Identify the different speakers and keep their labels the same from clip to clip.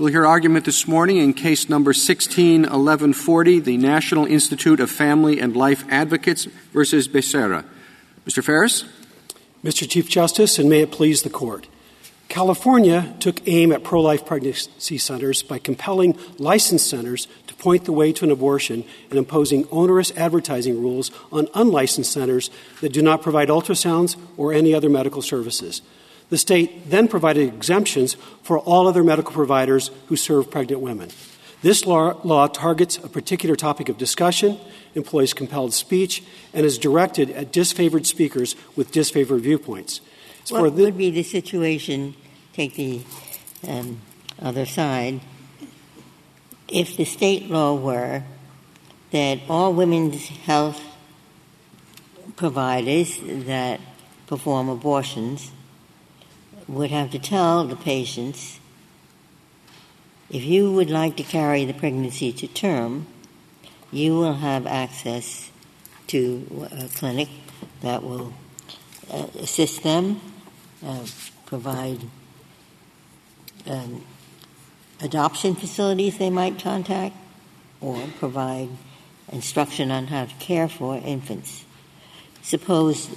Speaker 1: We'll hear argument this morning in case number 161140, the National Institute of Family and Life Advocates versus Becerra. Mr. Farris?
Speaker 2: Mr. Chief Justice, and may it please the court. California took aim at pro life pregnancy centers by compelling licensed centers to point the way to an abortion and imposing onerous advertising rules on unlicensed centers that do not provide ultrasounds or any other medical services. The state then provided exemptions for all other medical providers who serve pregnant women. This law, law, targets a particular topic of discussion, employs compelled speech, and is directed at disfavored speakers with disfavored viewpoints.
Speaker 3: It's what would be the situation, take the um, other side, if the state law were that all women's health providers that perform abortions would have to tell the patients if you would like to carry the pregnancy to term, you will have access to a clinic that will uh, assist them, uh, provide um, adoption facilities they might contact, or provide instruction on how to care for infants. Suppose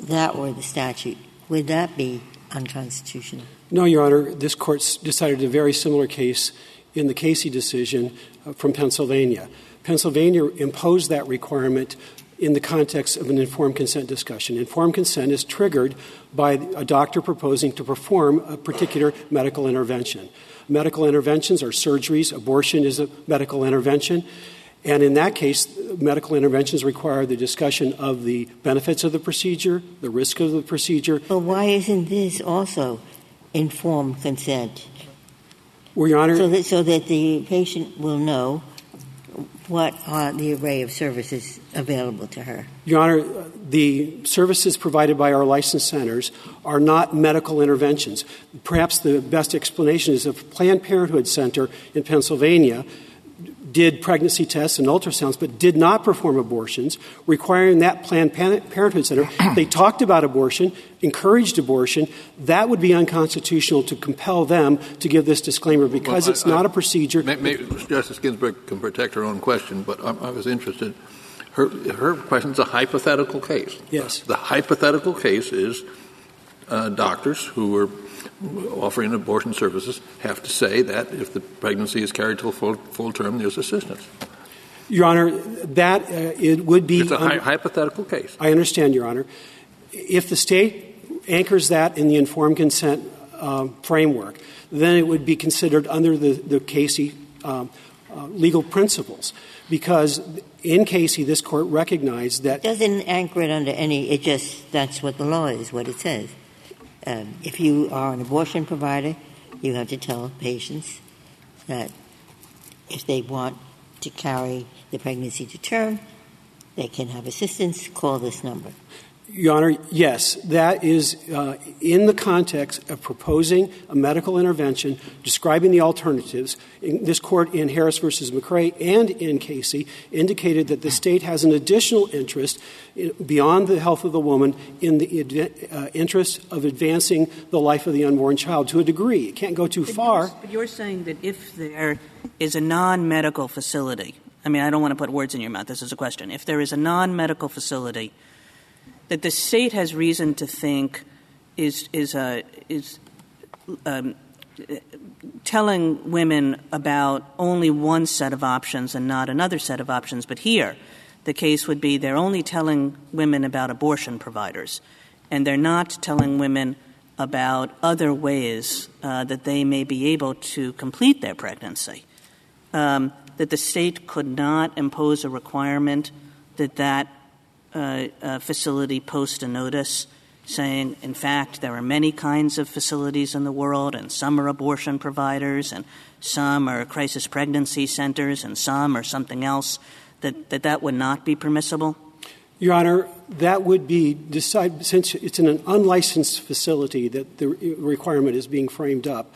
Speaker 3: that were the statute. Would that be unconstitutional?
Speaker 2: No, Your Honor. This court decided a very similar case in the Casey decision uh, from Pennsylvania. Pennsylvania imposed that requirement in the context of an informed consent discussion. Informed consent is triggered by a doctor proposing to perform a particular medical intervention. Medical interventions are surgeries, abortion is a medical intervention. And in that case, medical interventions require the discussion of the benefits of the procedure, the risk of the procedure.
Speaker 3: But why isn't this also informed consent?
Speaker 2: Well, Your Honor.
Speaker 3: So that, so that the patient will know what are the array of services available to her?
Speaker 2: Your Honor, the services provided by our licensed centers are not medical interventions. Perhaps the best explanation is a Planned Parenthood center in Pennsylvania did pregnancy tests and ultrasounds, but did not perform abortions, requiring that Planned Parenthood Center. they talked about abortion, encouraged abortion. That would be unconstitutional to compel them to give this disclaimer because well, it's I, not a procedure.
Speaker 4: May, may, Justice Ginsburg can protect her own question, but I, I was interested. Her, her question is a hypothetical case.
Speaker 2: Yes.
Speaker 4: The hypothetical case is uh, doctors who are offering abortion services have to say that if the pregnancy is carried to a full, full term, there's assistance.
Speaker 2: Your Honor, that uh, it would be.
Speaker 4: It's a un- hypothetical case.
Speaker 2: I understand, Your Honor. If the state anchors that in the informed consent um, framework, then it would be considered under the, the Casey um, uh, legal principles. Because in Casey, this court recognized that.
Speaker 3: It doesn't anchor it under any, it just, that's what the law is, what it says. Um, if you are an abortion provider, you have to tell patients that if they want to carry the pregnancy to term, they can have assistance, call this number.
Speaker 2: Your Honor, yes, that is uh, in the context of proposing a medical intervention, describing the alternatives. In this court in Harris versus McRae and in Casey indicated that the state has an additional interest in, beyond the health of the woman in the uh, interest of advancing the life of the unborn child to a degree. It can't go too
Speaker 5: but
Speaker 2: far.
Speaker 5: But you're saying that if there is a non-medical facility, I mean, I don't want to put words in your mouth. This is a question. If there is a non-medical facility that the state has reason to think is is uh, is um, telling women about only one set of options and not another set of options. But here, the case would be they're only telling women about abortion providers, and they're not telling women about other ways uh, that they may be able to complete their pregnancy. Um, that the state could not impose a requirement that that Uh, uh, facility post a notice saying, in fact, there are many kinds of facilities in the world, and some are abortion providers, and some are crisis pregnancy centers, and some are something else, that that, that would not be permissible?
Speaker 2: Your Honor, that would be decided since it's in an unlicensed facility that the requirement is being framed up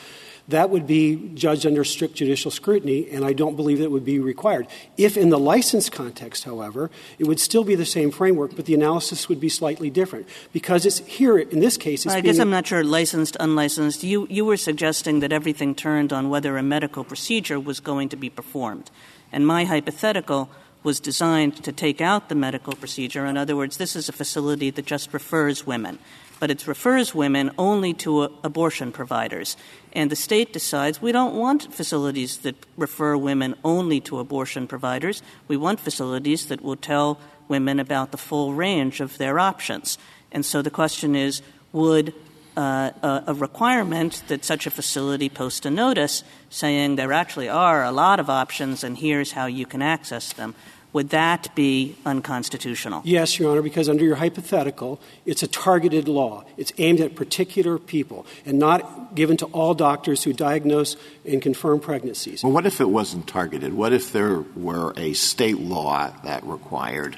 Speaker 2: that would be judged under strict judicial scrutiny, and I don't believe that would be required. If in the license context, however, it would still be the same framework, but the analysis would be slightly different because it's here in this case. It's
Speaker 5: I guess I'm not sure licensed, unlicensed. You you were suggesting that everything turned on whether a medical procedure was going to be performed, and my hypothetical was designed to take out the medical procedure. In other words, this is a facility that just refers women but it refers women only to abortion providers. And the state decides we don't want facilities that refer women only to abortion providers. We want facilities that will tell women about the full range of their options. And so the question is would uh, a, a requirement that such a facility post a notice saying there actually are a lot of options and here's how you can access them would that be unconstitutional?
Speaker 2: Yes, Your Honor, because under your hypothetical, it's a targeted law. It's aimed at particular people and not given to all doctors who diagnose and confirm pregnancies.
Speaker 6: Well, what if it wasn't targeted? What if there were a state law that required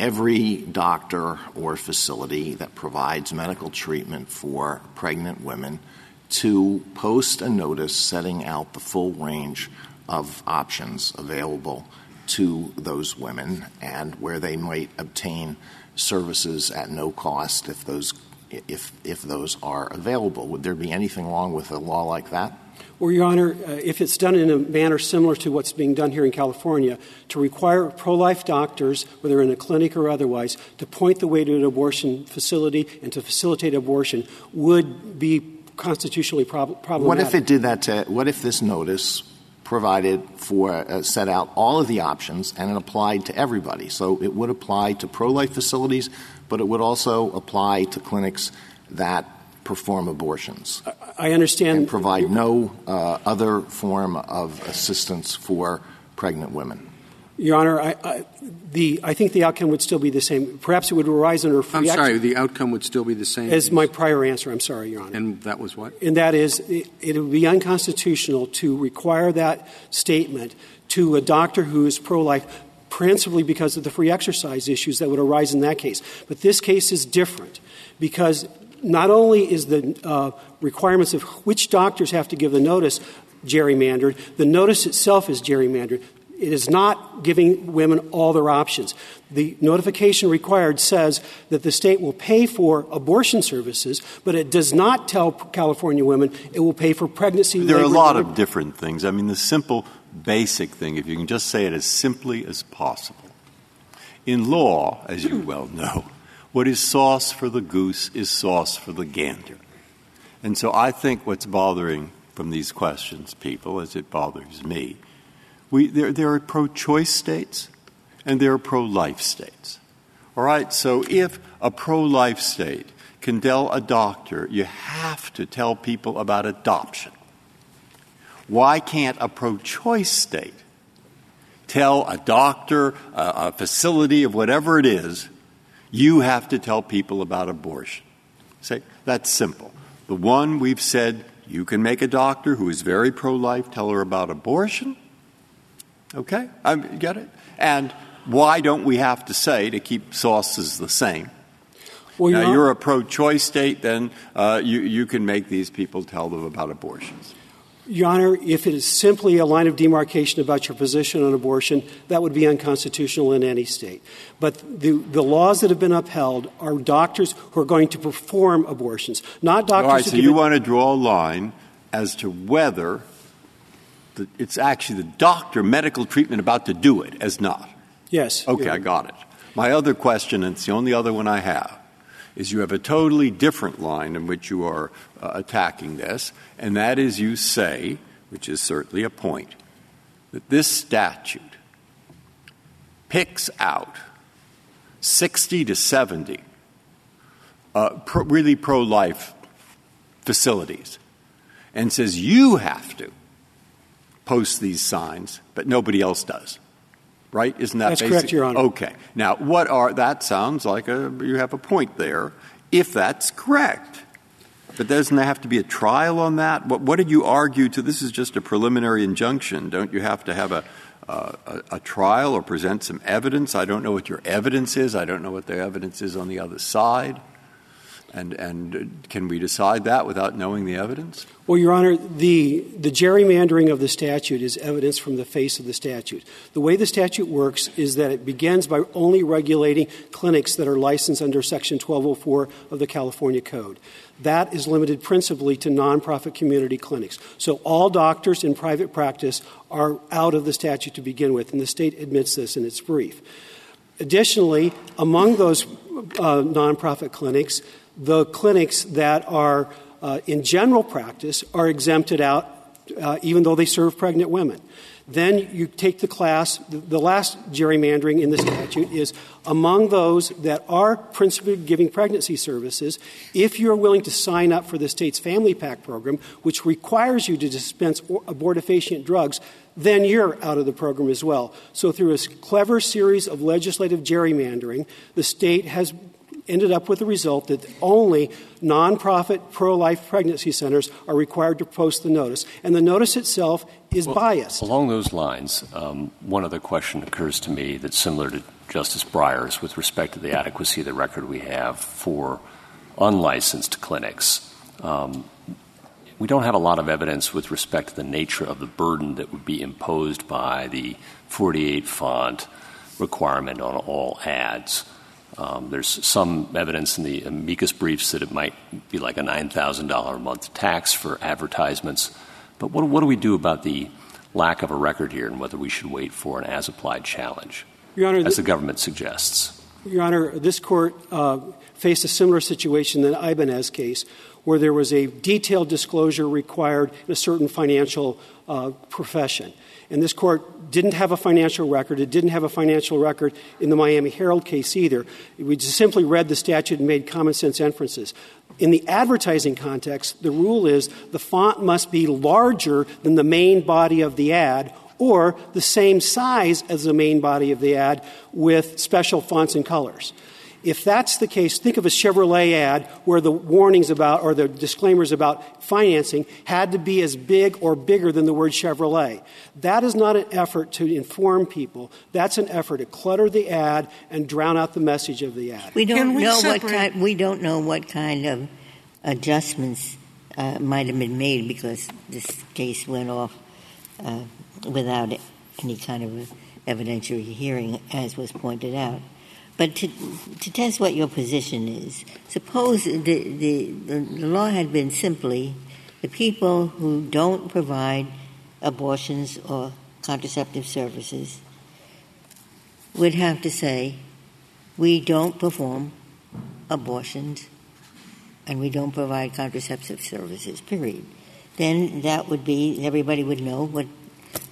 Speaker 6: every doctor or facility that provides medical treatment for pregnant women to post a notice setting out the full range of options available to those women and where they might obtain services at no cost if those if if those are available would there be anything wrong with a law like that
Speaker 2: well, Your Honor, uh, if it's done in a manner similar to what's being done here in California, to require pro life doctors, whether in a clinic or otherwise, to point the way to an abortion facility and to facilitate abortion would be constitutionally prob- problematic.
Speaker 6: What if it did that to, what if this notice provided for uh, set out all of the options and it applied to everybody. So it would apply to pro life facilities, but it would also apply to clinics that perform abortions.
Speaker 2: I understand.
Speaker 6: And provide no uh, other form of assistance for pregnant women.
Speaker 2: Your Honor, I, I, the, I think the outcome would still be the same. Perhaps it would arise under free
Speaker 1: I'm sorry, the outcome would still be the same.
Speaker 2: As my prior answer, I'm sorry, Your Honor.
Speaker 1: And that was what?
Speaker 2: And that is, it, it would be unconstitutional to require that statement to a doctor who is pro-life principally because of the free exercise issues that would arise in that case. But this case is different because not only is the uh, requirements of which doctors have to give the notice gerrymandered, the notice itself is gerrymandered. It is not giving women all their options. The notification required says that the state will pay for abortion services, but it does not tell California women it will pay for pregnancy.
Speaker 7: There are a lot of different things. I mean, the simple, basic thing, if you can just say it as simply as possible. In law, as you well know, what is sauce for the goose is sauce for the gander. And so I think what's bothering from these questions, people, as it bothers me, there, there are pro choice states and there are pro life states. All right, so if a pro life state can tell a doctor you have to tell people about adoption, why can't a pro choice state tell a doctor, a, a facility of whatever it is, you have to tell people about abortion? Say, that's simple. The one we've said you can make a doctor who is very pro life tell her about abortion Okay? I get it? And why don't we have to say to keep sauces the same? Well, now, you're a pro choice state, then uh, you, you can make these people tell them about abortions.
Speaker 2: Your Honor, if it is simply a line of demarcation about your position on abortion, that would be unconstitutional in any state. But the, the laws that have been upheld are doctors who are going to perform abortions, not doctors
Speaker 7: All right,
Speaker 2: so
Speaker 7: you want to draw a line as to whether the, it's actually the doctor, medical treatment about to do it, as not.
Speaker 2: Yes.
Speaker 7: Okay, I got it. My other question, and it's the only other one I have, is you have a totally different line in which you are uh, attacking this, and that is you say, which is certainly a point, that this statute picks out 60 to 70 uh, pro, really pro life facilities and says you have to post these signs, but nobody else does. Right? Isn't that
Speaker 2: That's
Speaker 7: basic?
Speaker 2: correct, Your Honor.
Speaker 7: Okay. Now, what are that sounds like a you have a point there if that's correct. But doesn't there have to be a trial on that? What, what did you argue to? This is just a preliminary injunction. Don't you have to have a, uh, a, a trial or present some evidence? I don't know what your evidence is. I don't know what the evidence is on the other side. And, and can we decide that without knowing the evidence?
Speaker 2: Well, Your Honor, the, the gerrymandering of the statute is evidence from the face of the statute. The way the statute works is that it begins by only regulating clinics that are licensed under Section 1204 of the California Code. That is limited principally to nonprofit community clinics. So all doctors in private practice are out of the statute to begin with, and the state admits this in its brief. Additionally, among those uh, nonprofit clinics, the clinics that are uh, in general practice are exempted out, uh, even though they serve pregnant women. Then you take the class, the, last gerrymandering in the statute is among those that are principally giving pregnancy services, if you're willing to sign up for the state's Family PACT program, which requires you to dispense abortifacient drugs, then you're out of the program as well. So, through a clever series of legislative gerrymandering, the state has ended up with the result that only nonprofit pro life pregnancy centers are required to post the notice. And the notice itself is biased.
Speaker 8: Along those lines, um, one other question occurs to me that's similar to Justice Breyer's with respect to the adequacy of the record we have for unlicensed clinics. Um, we don't have a lot of evidence with respect to the nature of the burden that would be imposed by the 48 font requirement on all ads. Um, there's some evidence in the amicus briefs that it might be like a $9,000 a month tax for advertisements. But what, what do we do about the lack of a record here and whether we should wait for an as applied challenge,
Speaker 2: Your Honor,
Speaker 8: as the government suggests?
Speaker 2: Your Honor, this court uh, faced a similar situation in the Ibanez case, where there was a detailed disclosure required in a certain financial uh, profession. And this court didn't have a financial record. It didn't have a financial record in the Miami Herald case either. We just simply read the statute and made common sense inferences. In the advertising context, the rule is the font must be larger than the main body of the ad or the same size as the main body of the ad with special fonts and colors. If that's the case, think of a Chevrolet ad where the warnings about or the disclaimers about financing had to be as big or bigger than the word Chevrolet. That is not an effort to inform people. That's an effort to clutter the ad and drown out the message of the ad.
Speaker 3: We don't we know what kind. We don't know what kind of adjustments uh, might have been made because this case went off uh, without any kind of evidentiary hearing, as was pointed out. But to, to test what your position is, suppose the, the, the law had been simply the people who don't provide abortions or contraceptive services would have to say, we don't perform abortions and we don't provide contraceptive services, period. Then that would be, everybody would know what,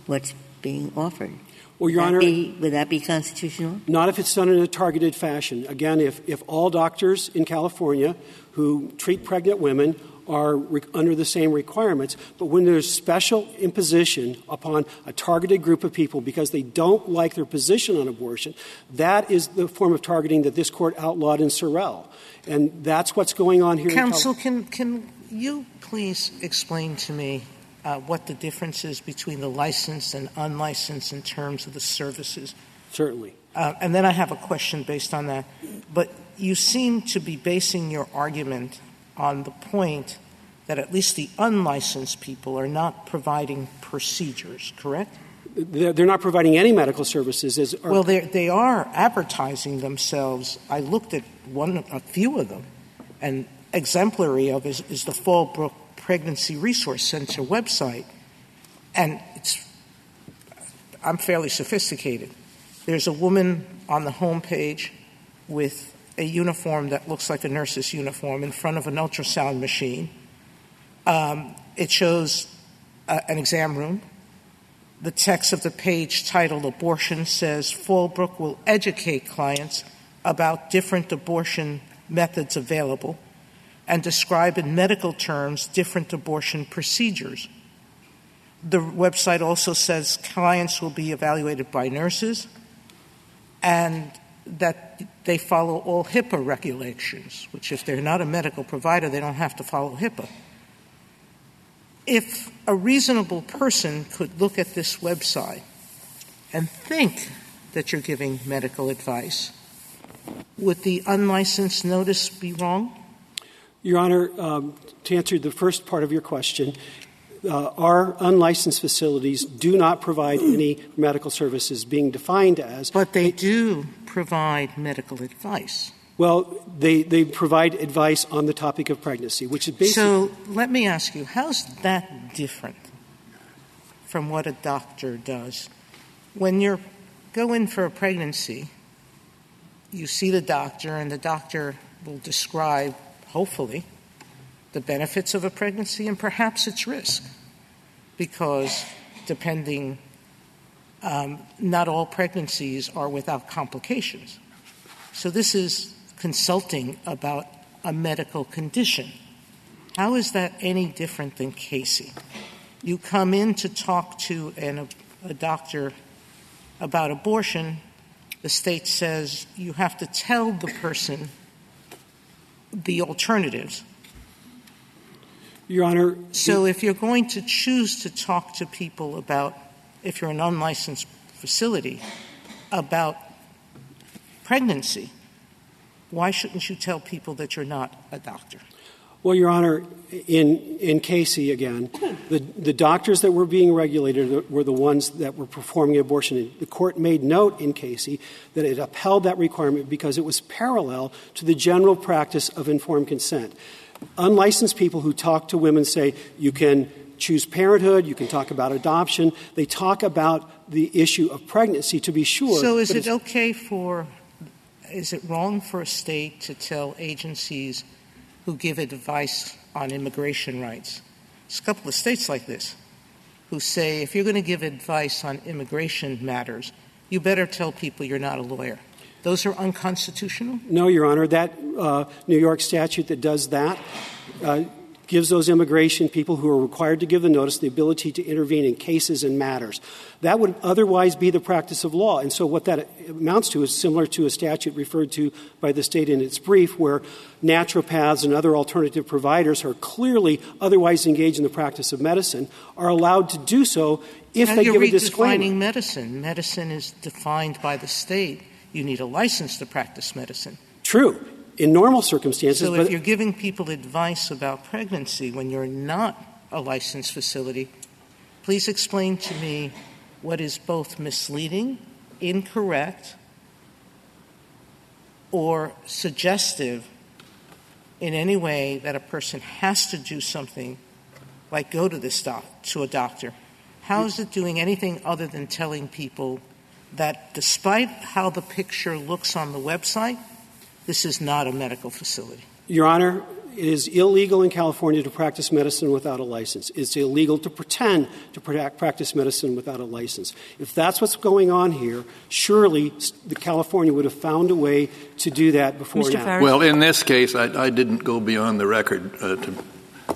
Speaker 3: what's being offered.
Speaker 2: Well, Your Honor,
Speaker 3: be, would that be constitutional?
Speaker 2: Not if it's done in a targeted fashion. Again, if, if all doctors in California who treat pregnant women are re- under the same requirements, but when there's special imposition upon a targeted group of people because they don't like their position on abortion, that is the form of targeting that this court outlawed in Sorrell. And that's what's going on here.
Speaker 9: Counsel, can, can you please explain to me uh, what the difference is between the licensed and unlicensed in terms of the services?
Speaker 2: Certainly.
Speaker 9: Uh, and then I have a question based on that. But you seem to be basing your argument on the point that at least the unlicensed people are not providing procedures, correct?
Speaker 2: They're not providing any medical services. As
Speaker 9: well, they they are advertising themselves. I looked at one, a few of them, and exemplary of is, is the Fallbrook Pregnancy Resource Center website, and it's, I'm fairly sophisticated. There's a woman on the home page with a uniform that looks like a nurse's uniform in front of an ultrasound machine. Um, it shows uh, an exam room. The text of the page titled Abortion says Fallbrook will educate clients about different abortion methods available and describe in medical terms different abortion procedures. The website also says clients will be evaluated by nurses and that they follow all HIPAA regulations, which, if they're not a medical provider, they don't have to follow HIPAA. If a reasonable person could look at this website and think that you're giving medical advice, would the unlicensed notice be wrong?
Speaker 2: Your Honor, um, to answer the first part of your question, uh, our unlicensed facilities do not provide any medical services being defined as.
Speaker 9: But they do provide medical advice.
Speaker 2: Well, they, they provide advice on the topic of pregnancy, which is basically.
Speaker 9: So let me ask you, how's that different from what a doctor does? When you go in for a pregnancy, you see the doctor, and the doctor will describe, hopefully, the benefits of a pregnancy and perhaps its risk. Because depending, um, not all pregnancies are without complications. So this is consulting about a medical condition. How is that any different than Casey? You come in to talk to an, a doctor about abortion, the state says you have to tell the person the alternatives.
Speaker 2: Your Honor.
Speaker 9: So if you're going to choose to talk to people about, if you're an unlicensed facility, about pregnancy, why shouldn't you tell people that you're not a doctor?
Speaker 2: Well, Your Honor, in, in Casey again, the, the doctors that were being regulated were the ones that were performing abortion. The court made note in Casey that it upheld that requirement because it was parallel to the general practice of informed consent. Unlicensed people who talk to women say you can choose parenthood, you can talk about adoption. They talk about the issue of pregnancy to be sure.
Speaker 9: So is it okay for, is it wrong for a state to tell agencies who give advice on immigration rights. There's a couple of states like this who say if you're going to give advice on immigration matters, you better tell people you're not a lawyer. Those are unconstitutional?
Speaker 2: No, Your Honor. That uh, New York statute that does that uh, gives those immigration people who are required to give the notice the ability to intervene in cases and matters. That would otherwise be the practice of law. And so what that amounts to is similar to a statute referred to by the state in its brief where naturopaths and other alternative providers who are clearly otherwise engaged in the practice of medicine are allowed to do so if
Speaker 9: now
Speaker 2: they
Speaker 9: give
Speaker 2: a disclaimer.
Speaker 9: Defining medicine. Medicine is defined by the state. You need a license to practice medicine.
Speaker 2: True in normal circumstances.
Speaker 9: So if you're giving people advice about pregnancy when you're not a licensed facility, please explain to me what is both misleading, incorrect, or suggestive in any way that a person has to do something like go to this doc- to a doctor. How is it doing anything other than telling people that despite how the picture looks on the website, this is not a medical facility.
Speaker 2: Your Honor, it is illegal in California to practice medicine without a license. It's illegal to pretend to practice medicine without a license. If that's what's going on here, surely the California would have found a way to do that before
Speaker 5: Mr.
Speaker 2: now.
Speaker 5: Farris?
Speaker 4: Well, in this case, I, I didn't go beyond the record uh, to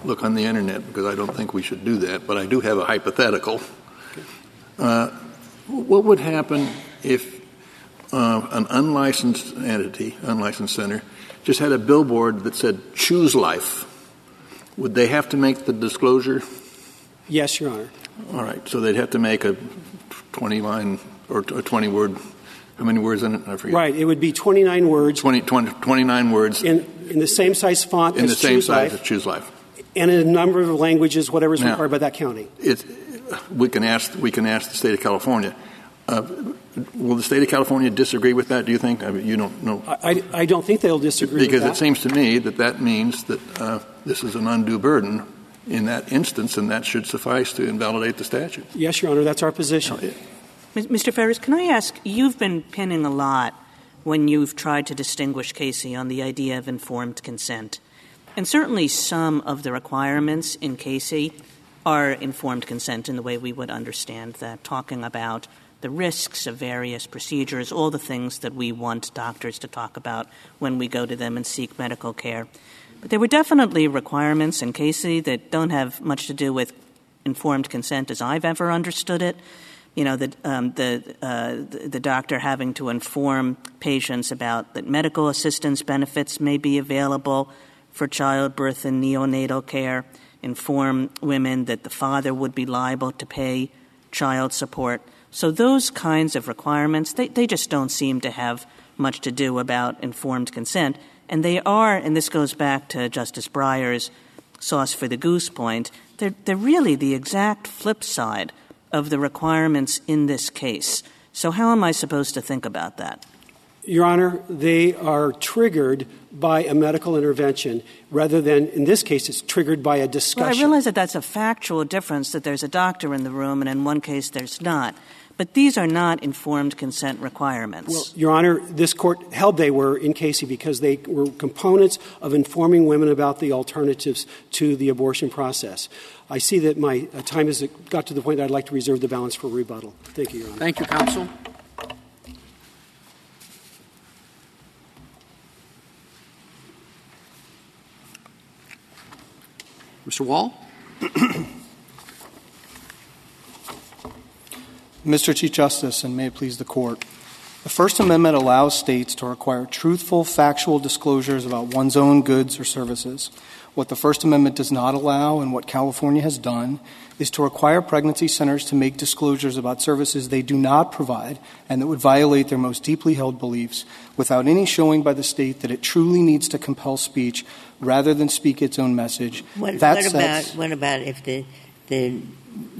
Speaker 4: look on the internet because I don't think we should do that. But I do have a hypothetical. Uh, what would happen if uh, an unlicensed entity, unlicensed center, just had a billboard that said "Choose Life," would they have to make the disclosure?
Speaker 2: Yes, Your Honor.
Speaker 4: All right, so they'd have to make a twenty-line or a twenty-word. How many words in it? I forget.
Speaker 2: Right, it would be 29 words.
Speaker 4: 20, 20 29 words.
Speaker 2: In, in the same size font
Speaker 4: in
Speaker 2: as
Speaker 4: the same
Speaker 2: Choose
Speaker 4: size
Speaker 2: Life,
Speaker 4: as Choose Life.
Speaker 2: and in a number of languages, whatever is required by that county.
Speaker 4: It, we can ask. We can ask the state of California. Uh, will the state of California disagree with that? Do you think? I mean, you don't know.
Speaker 2: I, I don't think they'll disagree.
Speaker 4: Because
Speaker 2: it
Speaker 4: seems to me that that means that uh, this is an undue burden in that instance, and that should suffice to invalidate the statute.
Speaker 2: Yes, Your Honor, that's our position.
Speaker 5: Mr. Farris, can I ask? You've been pinning a lot when you've tried to distinguish Casey on the idea of informed consent, and certainly some of the requirements in Casey are informed consent in the way we would understand that, talking about the risks of various procedures, all the things that we want doctors to talk about when we go to them and seek medical care. But there were definitely requirements in Casey that don't have much to do with informed consent as I've ever understood it. You know, the, um, the, uh, the, doctor having to inform patients about that medical assistance benefits may be available for childbirth and neonatal care, inform women that the father would be liable to pay child support. So those kinds of requirements, they, they just don't seem to have much to do about informed consent. And they are, and this goes back to Justice Breyer's sauce for the goose point, they're, they're really the exact flip side of the requirements in this case. So, how am I supposed to think about that?
Speaker 2: Your Honor, they are triggered by a medical intervention rather than, in this case, it's triggered by a discussion.
Speaker 5: Well, I realize that that's a factual difference, that there's a doctor in the room, and in one case there's not. But these are not informed consent requirements.
Speaker 2: Well, Your Honor, this court held they were in Casey because they were components of informing women about the alternatives to the abortion process. I see that my uh, time has got to the point that I'd like to reserve the balance for rebuttal. Thank you, Your Honor.
Speaker 1: Thank you, counsel. Mr. Wall?
Speaker 10: Mr. Chief Justice, and may it please the Court, the First Amendment allows states to require truthful, factual disclosures about one's own goods or services. What the First Amendment does not allow, and what California has done, is to require pregnancy centers to make disclosures about services they do not provide and that would violate their most deeply held beliefs without any showing by the state that it truly needs to compel speech rather than speak its own message.
Speaker 3: What,
Speaker 10: that
Speaker 3: what about what about if the the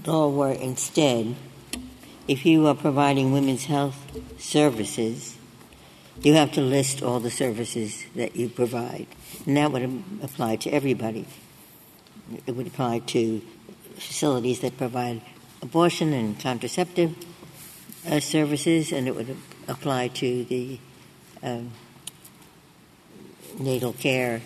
Speaker 3: law were instead, if you are providing women's health services, you have to list all the services that you provide, and that would apply to everybody. It would apply to facilities that provide abortion and contraceptive uh, services, and it would apply to the um, natal care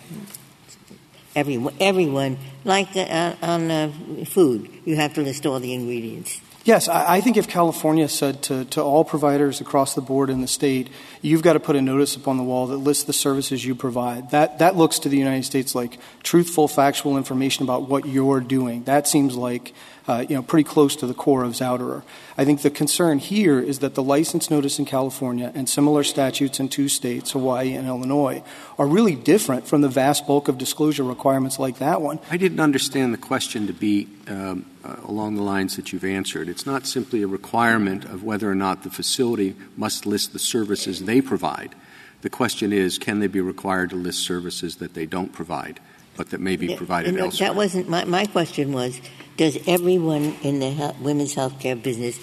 Speaker 3: everyone, everyone like uh, on uh, food, you have to list all the ingredients.
Speaker 10: Yes, I think if California said to, all providers across the board in the state, you've got to put a notice up on the wall that lists the services you provide, that, that looks to the United States like truthful, factual information about what you're doing. That seems like you know, pretty close to the core of Zauderer. I think the concern here is that the license notice in California and similar statutes in two states, Hawaii and Illinois, are really different from the vast bulk of disclosure requirements like that one.
Speaker 1: I didn't understand the question to be um, uh, along the lines that you've answered. It's not simply a requirement of whether or not the facility must list the services they provide. The question is, can they be required to list services that they don't provide, but that may be provided elsewhere?
Speaker 3: That wasn't my, my question. Was does everyone in the he- women's health care business,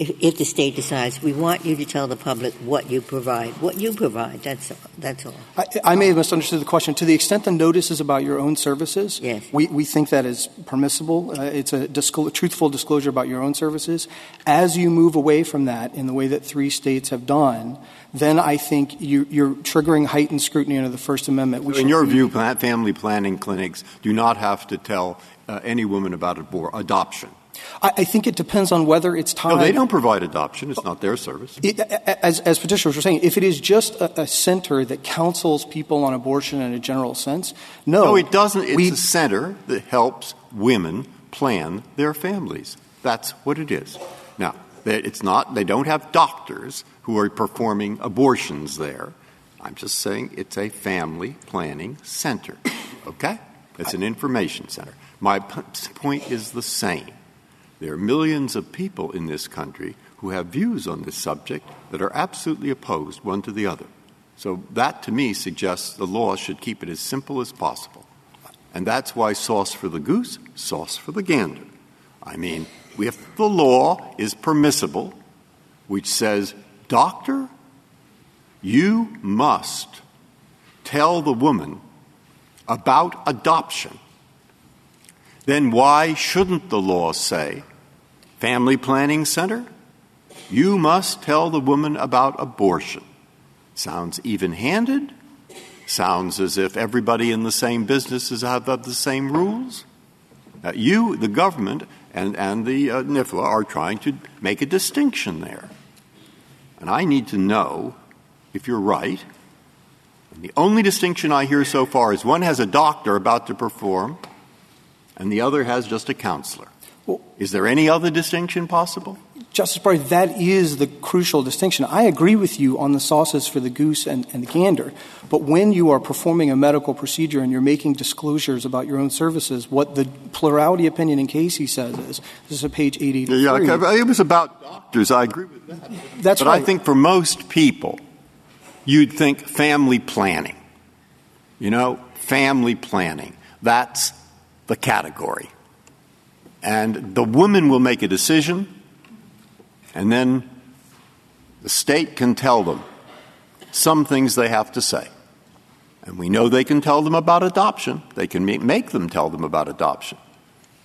Speaker 3: if, if the state decides we want you to tell the public what you provide, what you provide? That's that's all.
Speaker 10: I, I may have misunderstood the question. To the extent the notice is about your own services,
Speaker 3: Yes.
Speaker 10: we, we think that is permissible. Uh, it's a disclo- truthful disclosure about your own services. As you move away from that in the way that three states have done, then I think you, you're triggering heightened scrutiny under the First Amendment. We
Speaker 7: In your
Speaker 10: be-
Speaker 7: view, pla- family planning clinics do not have to tell uh, any woman about abor- adoption.
Speaker 10: I, think it depends on whether it's tied.
Speaker 7: No, they don't provide adoption. It's not their service.
Speaker 10: As, as petitioners were saying, if it is just a, a center that counsels people on abortion in a general sense, no.
Speaker 7: No, it doesn't. It's
Speaker 10: We-
Speaker 7: a center that helps women plan their families. That's what it is. Now, it's not, they don't have doctors who are performing abortions there. I'm just saying it's a family planning center. Okay? It's an information center. My p- point is the same. There are millions of people in this country who have views on this subject that are absolutely opposed one to the other. So that to me suggests the law should keep it as simple as possible. And that's why sauce for the goose, sauce for the gander. I mean, if the law is permissible, which says, doctor, you must tell the woman about adoption, then why shouldn't the law say, family planning center, you must tell the woman about abortion? Sounds even handed? Sounds as if everybody in the same business is have the same rules? You, the government, and, and the uh, NIFLA are trying to make a distinction there. And I need to know if you're right. The only distinction I hear so far is one has a doctor about to perform, and the other has just a counselor. Is there any other distinction possible?
Speaker 10: Justice Breyer, that is the crucial distinction. I agree with you on the sauces for the goose and, and the gander, but when you are performing a medical procedure and you're making disclosures about your own services, what the plurality opinion in Casey says is, this is at page 883.
Speaker 7: Yeah, it was about doctors. I agree with that.
Speaker 10: That's
Speaker 7: but
Speaker 10: right.
Speaker 7: I think for most people, you'd think family planning. you know, family planning. That's the category. And the woman will make a decision, and then the state can tell them some things they have to say. And we know they can tell them about adoption. They can make them tell them about adoption.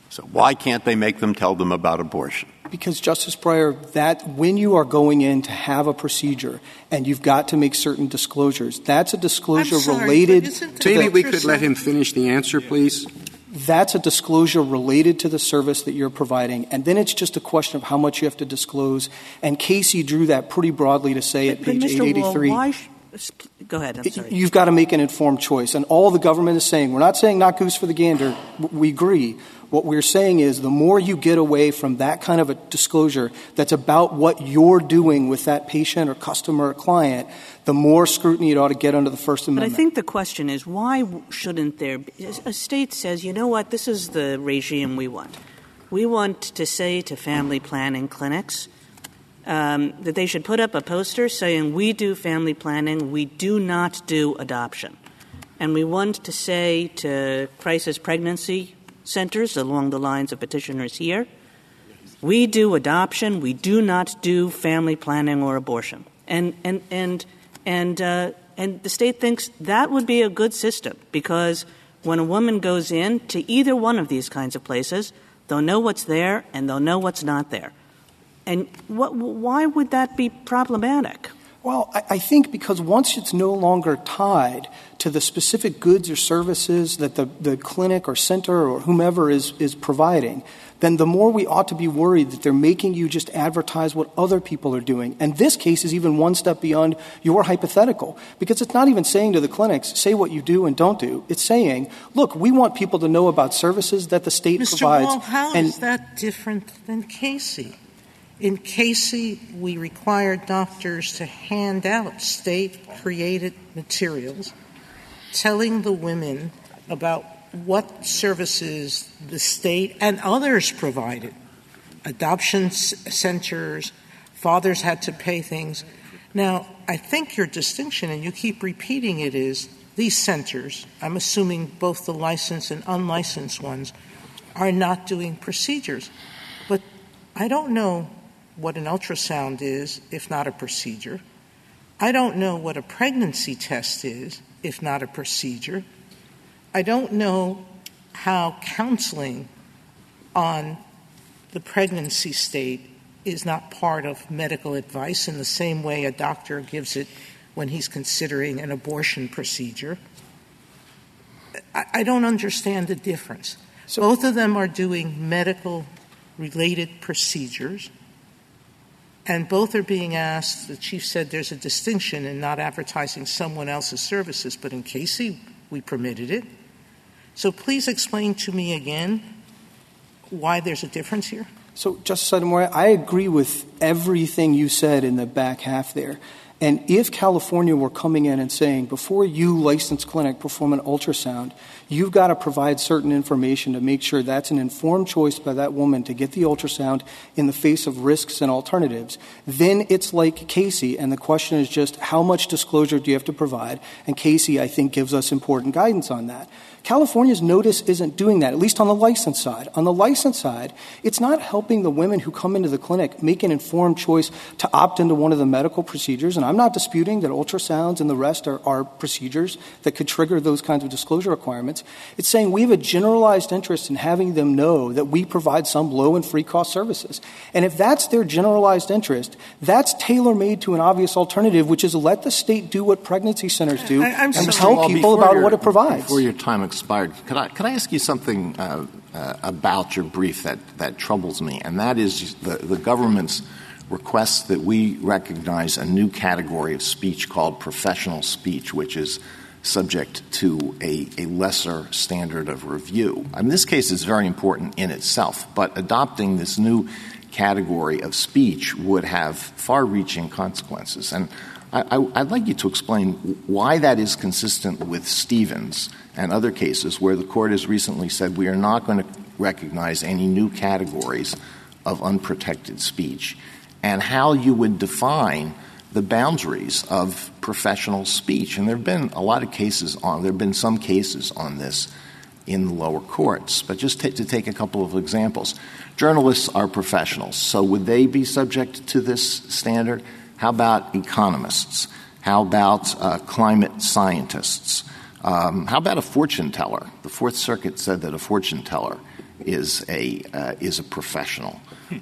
Speaker 7: So why can't they make them tell them about abortion?
Speaker 10: Because, Justice Breyer, that when you are going in to have a procedure and you've got to make certain disclosures, that's a disclosure
Speaker 9: sorry,
Speaker 10: related to
Speaker 1: Maybe
Speaker 10: the,
Speaker 1: we could let him finish the answer, please.
Speaker 10: That's a disclosure related to the service that you're providing. And then it's just a question of how much you have to disclose. And Casey drew that pretty broadly to say at page
Speaker 5: Mr. Wall,
Speaker 10: 883.
Speaker 5: go ahead. I'm sorry.
Speaker 10: You've got to make an informed choice. And all the government is saying, we're not saying not goose for the gander. We agree. What we're saying is the more you get away from that kind of a disclosure that's about what you're doing with that patient or customer or client, the more scrutiny it ought to get under the First Amendment.
Speaker 5: But I think the question is why shouldn't there be a state says, you know what, this is the regime we want. We want to say to family planning clinics um, that they should put up a poster saying we do family planning, we do not do adoption. And we want to say to crisis pregnancy centers along the lines of petitioners here, we do adoption, we do not do family planning or abortion. And, and, and, and, uh, and the state thinks that would be a good system because when a woman goes in to either one of these kinds of places, they'll know what's there and they'll know what's not there. And what, why would that be problematic?
Speaker 10: Well, I, think because once it's no longer tied to the specific goods or services that the, the clinic or center or whomever is, is providing, then the more we ought to be worried that they're making you just advertise what other people are doing. And this case is even one step beyond your hypothetical, because it's not even saying to the clinics, say what you do and don't do. It's saying, look, we want people to know about services that the state
Speaker 9: Mr.
Speaker 10: provides.
Speaker 9: Wall, how
Speaker 10: and
Speaker 9: is that different than Casey? In Casey, we required doctors to hand out state-created materials telling the women about what services the state and others provided. Adoption s- centers, fathers had to pay things. Now, I think your distinction, and you keep repeating it, is these centers, I'm assuming both the licensed and unlicensed ones, are not doing procedures. But I don't know what an ultrasound is if not a procedure. I don't know what a pregnancy test is if not a procedure. I don't know how counseling on the pregnancy state is not part of medical advice in the same way a doctor gives it when he's considering an abortion procedure. I, I don't understand the difference. Both of them are doing medical related procedures, and both are being asked. The chief said there's a distinction in not advertising someone else's services, but in Casey, we permitted it. So please explain to me again why there's a difference here.
Speaker 10: So, Justice Sotomayor, I agree with everything you said in the back half there. And if California were coming in and saying, before you, licensed clinic, perform an ultrasound, you've got to provide certain information to make sure that's an informed choice by that woman to get the ultrasound in the face of risks and alternatives, then it's like Casey. And the question is just how much disclosure do you have to provide? And Casey, I think, gives us important guidance on that. California's notice isn't doing that, at least on the license side. On the license side, it's not helping the women who come into the clinic make an informed choice to opt into one of the medical procedures. And I'm not disputing that ultrasounds and the rest are, procedures that could trigger those kinds of disclosure requirements. It's saying we have a generalized interest in having them know that we provide some low and free cost services. And if that's their generalized interest, that's tailor made to an obvious alternative, which is let the state do what pregnancy centers do
Speaker 9: I- I'm
Speaker 10: and
Speaker 9: sorry.
Speaker 10: tell
Speaker 6: Well,
Speaker 10: people
Speaker 6: before
Speaker 10: about
Speaker 6: your-
Speaker 10: what it provides.
Speaker 6: Before your time expired, could I, could I ask you something uh, uh, about your brief that, that troubles me? And that is the, the government's request that we recognize a new category of speech called professional speech, which is subject to a, a lesser standard of review. I mean, this case is very important in itself, but adopting this new category of speech would have far reaching consequences. And I, I'd like you to explain why that is consistent with Stevens and other cases where the court has recently said we are not going to recognize any new categories of unprotected speech, and how you would define the boundaries of professional speech. And there have been a lot of cases on, there have been some cases on this in the lower courts. But just t- to take a couple of examples, journalists are professionals, so would they be subject to this standard? How about economists? How about uh, climate scientists? Um, how about a fortune teller? The Fourth Circuit said that a fortune teller is a uh, is a professional.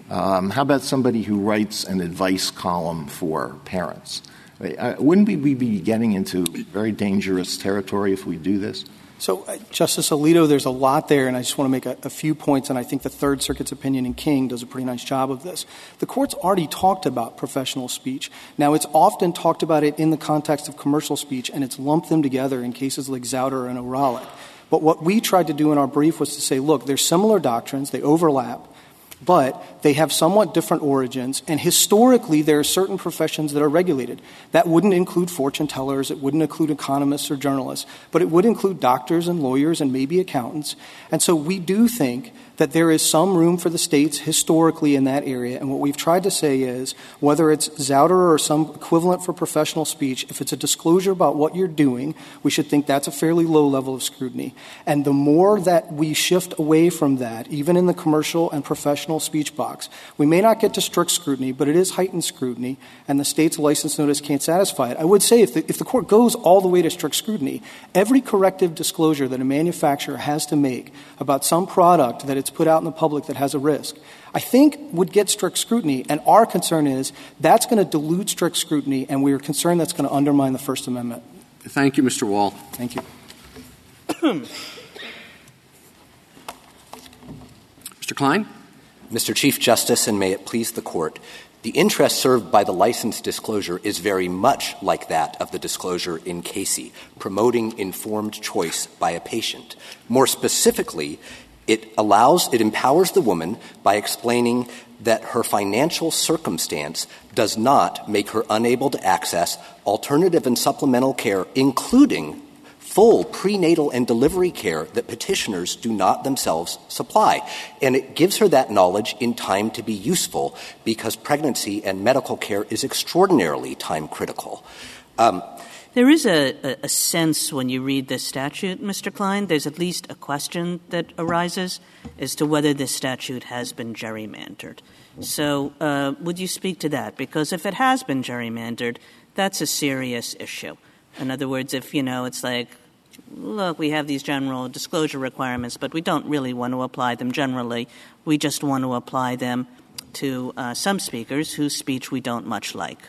Speaker 6: Um, how about somebody who writes an advice column for parents? Uh, wouldn't we be getting into very dangerous territory if we do this?
Speaker 10: So, uh, Justice Alito, there's a lot there, and I just want to make a, a, few points, and I think the Third Circuit's opinion in King does a pretty nice job of this. The court's already talked about professional speech. Now, it's often talked about it in the context of commercial speech, and it's lumped them together in cases like Zauderer and Ohralik. But what we tried to do in our brief was to say, look, there's similar doctrines, they overlap, but they have somewhat different origins, and historically there are certain professions that are regulated. That wouldn't include fortune tellers, it wouldn't include economists or journalists, but it would include doctors and lawyers and maybe accountants. And so we do think that there is some room for the states historically in that area. And what we've tried to say is whether it's Zauderer or some equivalent for professional speech, if it's a disclosure about what you're doing, we should think that's a fairly low level of scrutiny. And the more that we shift away from that, even in the commercial and professional speech box, we may not get to strict scrutiny, but it is heightened scrutiny, and the state's license notice can't satisfy it. I would say if the, if the court goes all the way to strict scrutiny, every corrective disclosure that a manufacturer has to make about some product that it's put out in the public that has a risk, I think would get strict scrutiny. And our concern is that's going to dilute strict scrutiny, and we are concerned that's going to undermine the First Amendment.
Speaker 1: Thank you, Mr. Wall.
Speaker 10: Thank you.
Speaker 1: Mr. Klein?
Speaker 11: Mr. Chief Justice, and may it please the Court, the interest served by the license disclosure is very much like that of the disclosure in Casey, promoting informed choice by a patient. More specifically, it allows, it empowers the woman by explaining that her financial circumstance does not make her unable to access alternative and supplemental care, including full prenatal and delivery care that petitioners do not themselves supply. And it gives her that knowledge in time to be useful because pregnancy and medical care is extraordinarily time critical. Um,
Speaker 5: there is a, a, sense when you read this statute, Mr. Klein, there's at least a question that arises as to whether this statute has been gerrymandered. So, uh, would you speak to that? Because if it has been gerrymandered, that's a serious issue. In other words, if, you know, it's like, look, we have these general disclosure requirements, but we don't really want to apply them generally. We just want to apply them to uh, some speakers whose speech we don't much like.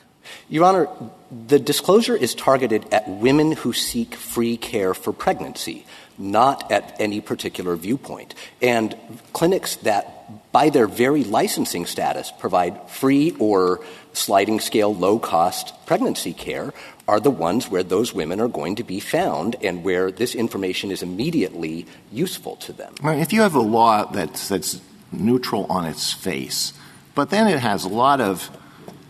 Speaker 11: Your Honor, the disclosure is targeted at women who seek free care for pregnancy, not at any particular viewpoint. And clinics that, by their very licensing status, provide free or sliding scale low cost pregnancy care are the ones where those women are going to be found and where this information is immediately useful to them.
Speaker 6: If you have a law that's, that's neutral on its face, but then it has a lot of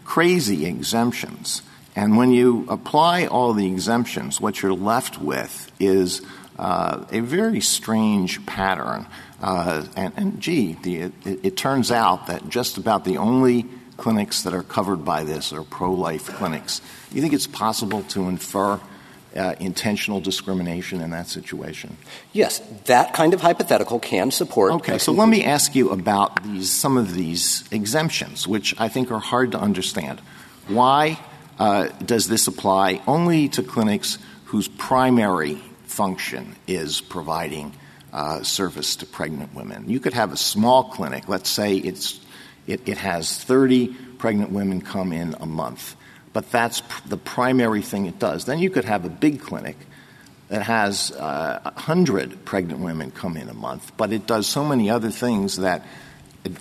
Speaker 6: crazy exemptions. And when you apply all the exemptions, what you're left with is uh, a very strange pattern. Uh, and, and, gee, the, it, it, turns out that just about the only clinics that are covered by this are pro life clinics. You think it's possible to infer intentional discrimination in that situation?
Speaker 11: Yes, that kind of hypothetical can support.
Speaker 6: Okay, so let me ask you about these, some of these exemptions, which I think are hard to understand. Why uh, does this apply only to clinics whose primary function is providing uh, service to pregnant women? You could have a small clinic, let's say it's, it, it has 30 pregnant women come in a month but that's the primary thing it does. Then you could have a big clinic that has uh, 100 pregnant women come in a month, but it does so many other things that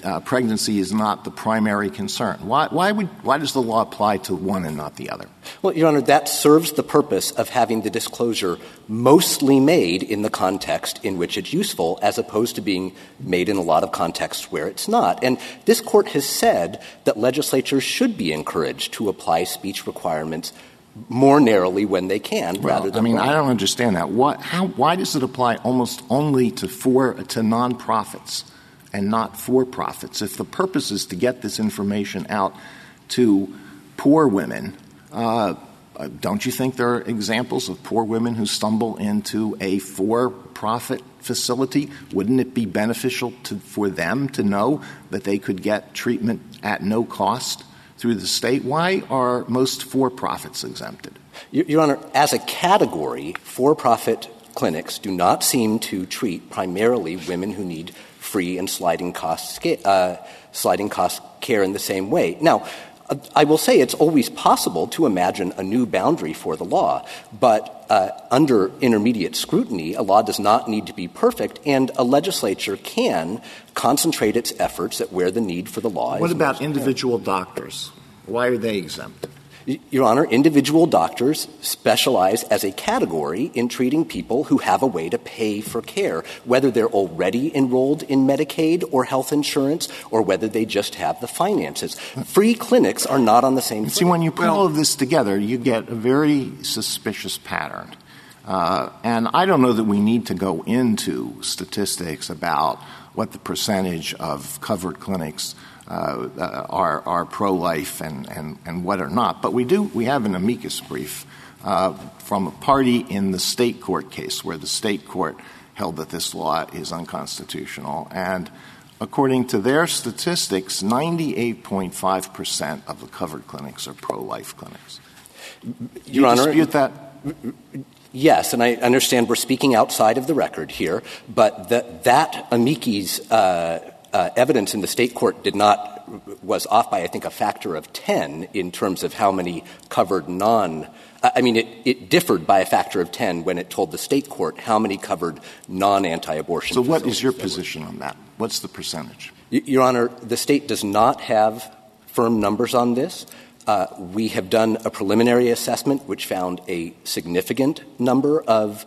Speaker 6: uh, pregnancy is not the primary concern. Why, why, would, why does the law apply to one and not the other?
Speaker 11: Well, Your Honor, that serves the purpose of having the disclosure mostly made in the context in which it's useful, as opposed to being made in a lot of contexts where it's not. And this Court has said that legislatures should be encouraged to apply speech requirements more narrowly when they can
Speaker 6: well,
Speaker 11: rather than
Speaker 6: I mean, I don't understand that. What, how, why does it apply almost only to, for, to nonprofits? And not for profits. If the purpose is to get this information out to poor women Uh, don't you think there are examples of poor women who stumble into a for profit facility? Wouldn't it be beneficial to, for them to know that they could get treatment at no cost through the state? Why are most for profits exempted?
Speaker 11: Your Honor, as a category, for profit clinics do not seem to treat primarily women who need free and sliding cost, uh, sliding cost care in the same way. Now, I will say it's always possible to imagine a new boundary for the law, but uh, under intermediate scrutiny, a law does not need to be perfect, and a legislature can concentrate its efforts at where the need for the law
Speaker 6: what is. What about individual doctors? Why are they exempt?
Speaker 11: Your Honor, individual doctors specialize as a category in treating people who have a way to pay for care, whether they're already enrolled in Medicaid or health insurance, or whether they just have the finances. Free clinics are not on the same.
Speaker 6: See, when you put all of this together, you get a very suspicious pattern. Uh, and I don't know that we need to go into statistics about what the percentage of covered clinics are, are pro-life and, and, and what are not. But we do we have an amicus brief uh, from a party in the state court case where the state court held that this law is unconstitutional. And according to their statistics, 98.5 percent of the covered clinics are pro-life clinics.
Speaker 11: Your Honor,
Speaker 6: dispute that?
Speaker 11: Yes, and I understand we're speaking outside of the record here, but the, that amicus uh, uh, evidence in the state court did not was off by I think a factor of ten in terms of how many covered non. I mean, it, it differed by a factor of ten when it told the state court how many covered non-anti-abortion.
Speaker 6: So, what is your position on that? What's the percentage?
Speaker 11: Your Honor, the state does not have firm numbers on this. Uh, we have done a preliminary assessment which found a significant number of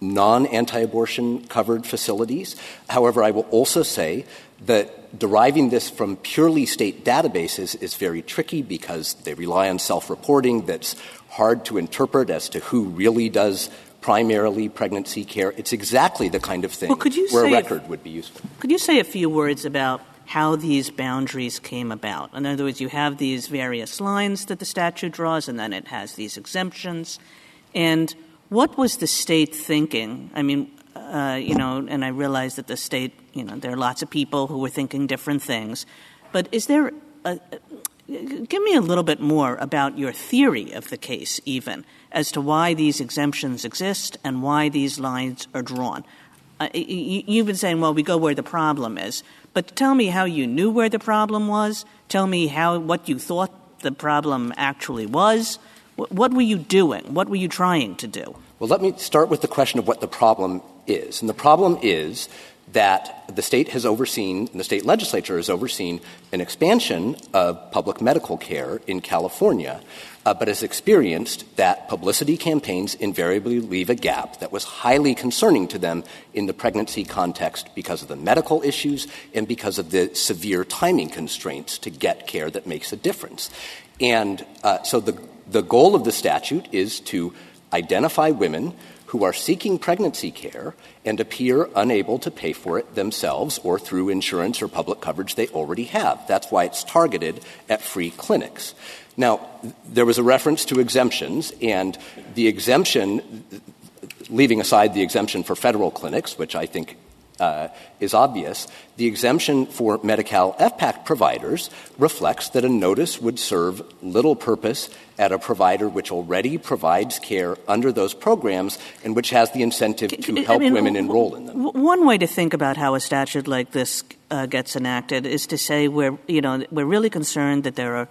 Speaker 11: non-anti-abortion covered facilities. However, I will also say that deriving this from purely state databases is very tricky because they rely on self-reporting that's hard to interpret as to who really does primarily pregnancy care. It's exactly the kind of thing where a record would be useful.
Speaker 5: Could you say a few words about how these boundaries came about? In other words, you have these various lines that the statute draws, and then it has these exemptions. And what was the state thinking? I mean, uh, you know, and I realize that the state, you know, there are lots of people who were thinking different things. But is there give me a little bit more about your theory of the case, even as to why these exemptions exist and why these lines are drawn. Uh, you've been saying, well, we go where the problem is, but tell me how you knew where the problem was. Tell me how what you thought the problem actually was. What were you doing? What were you trying to do?
Speaker 11: Well, let me start with the question of what the problem is. And the problem is that the state has overseen, the state legislature has overseen, an expansion of public medical care in California, uh, but has experienced that publicity campaigns invariably leave a gap that was highly concerning to them in the pregnancy context because of the medical issues and because of the severe timing constraints to get care that makes a difference. And uh, so the, the goal of the statute is to identify women who are seeking pregnancy care and appear unable to pay for it themselves or through insurance or public coverage they already have. That's why it's targeted at free clinics. Now, there was a reference to exemptions, and the exemption, leaving aside the exemption for federal clinics, which I think is obvious, the exemption for Medi-Cal FPAC providers reflects that a notice would serve little purpose at a provider which already provides care under those programs and which has the incentive to help women enroll in them.
Speaker 5: One way to think about how a statute like this uh, gets enacted is to say we're, you know, we're really concerned that there are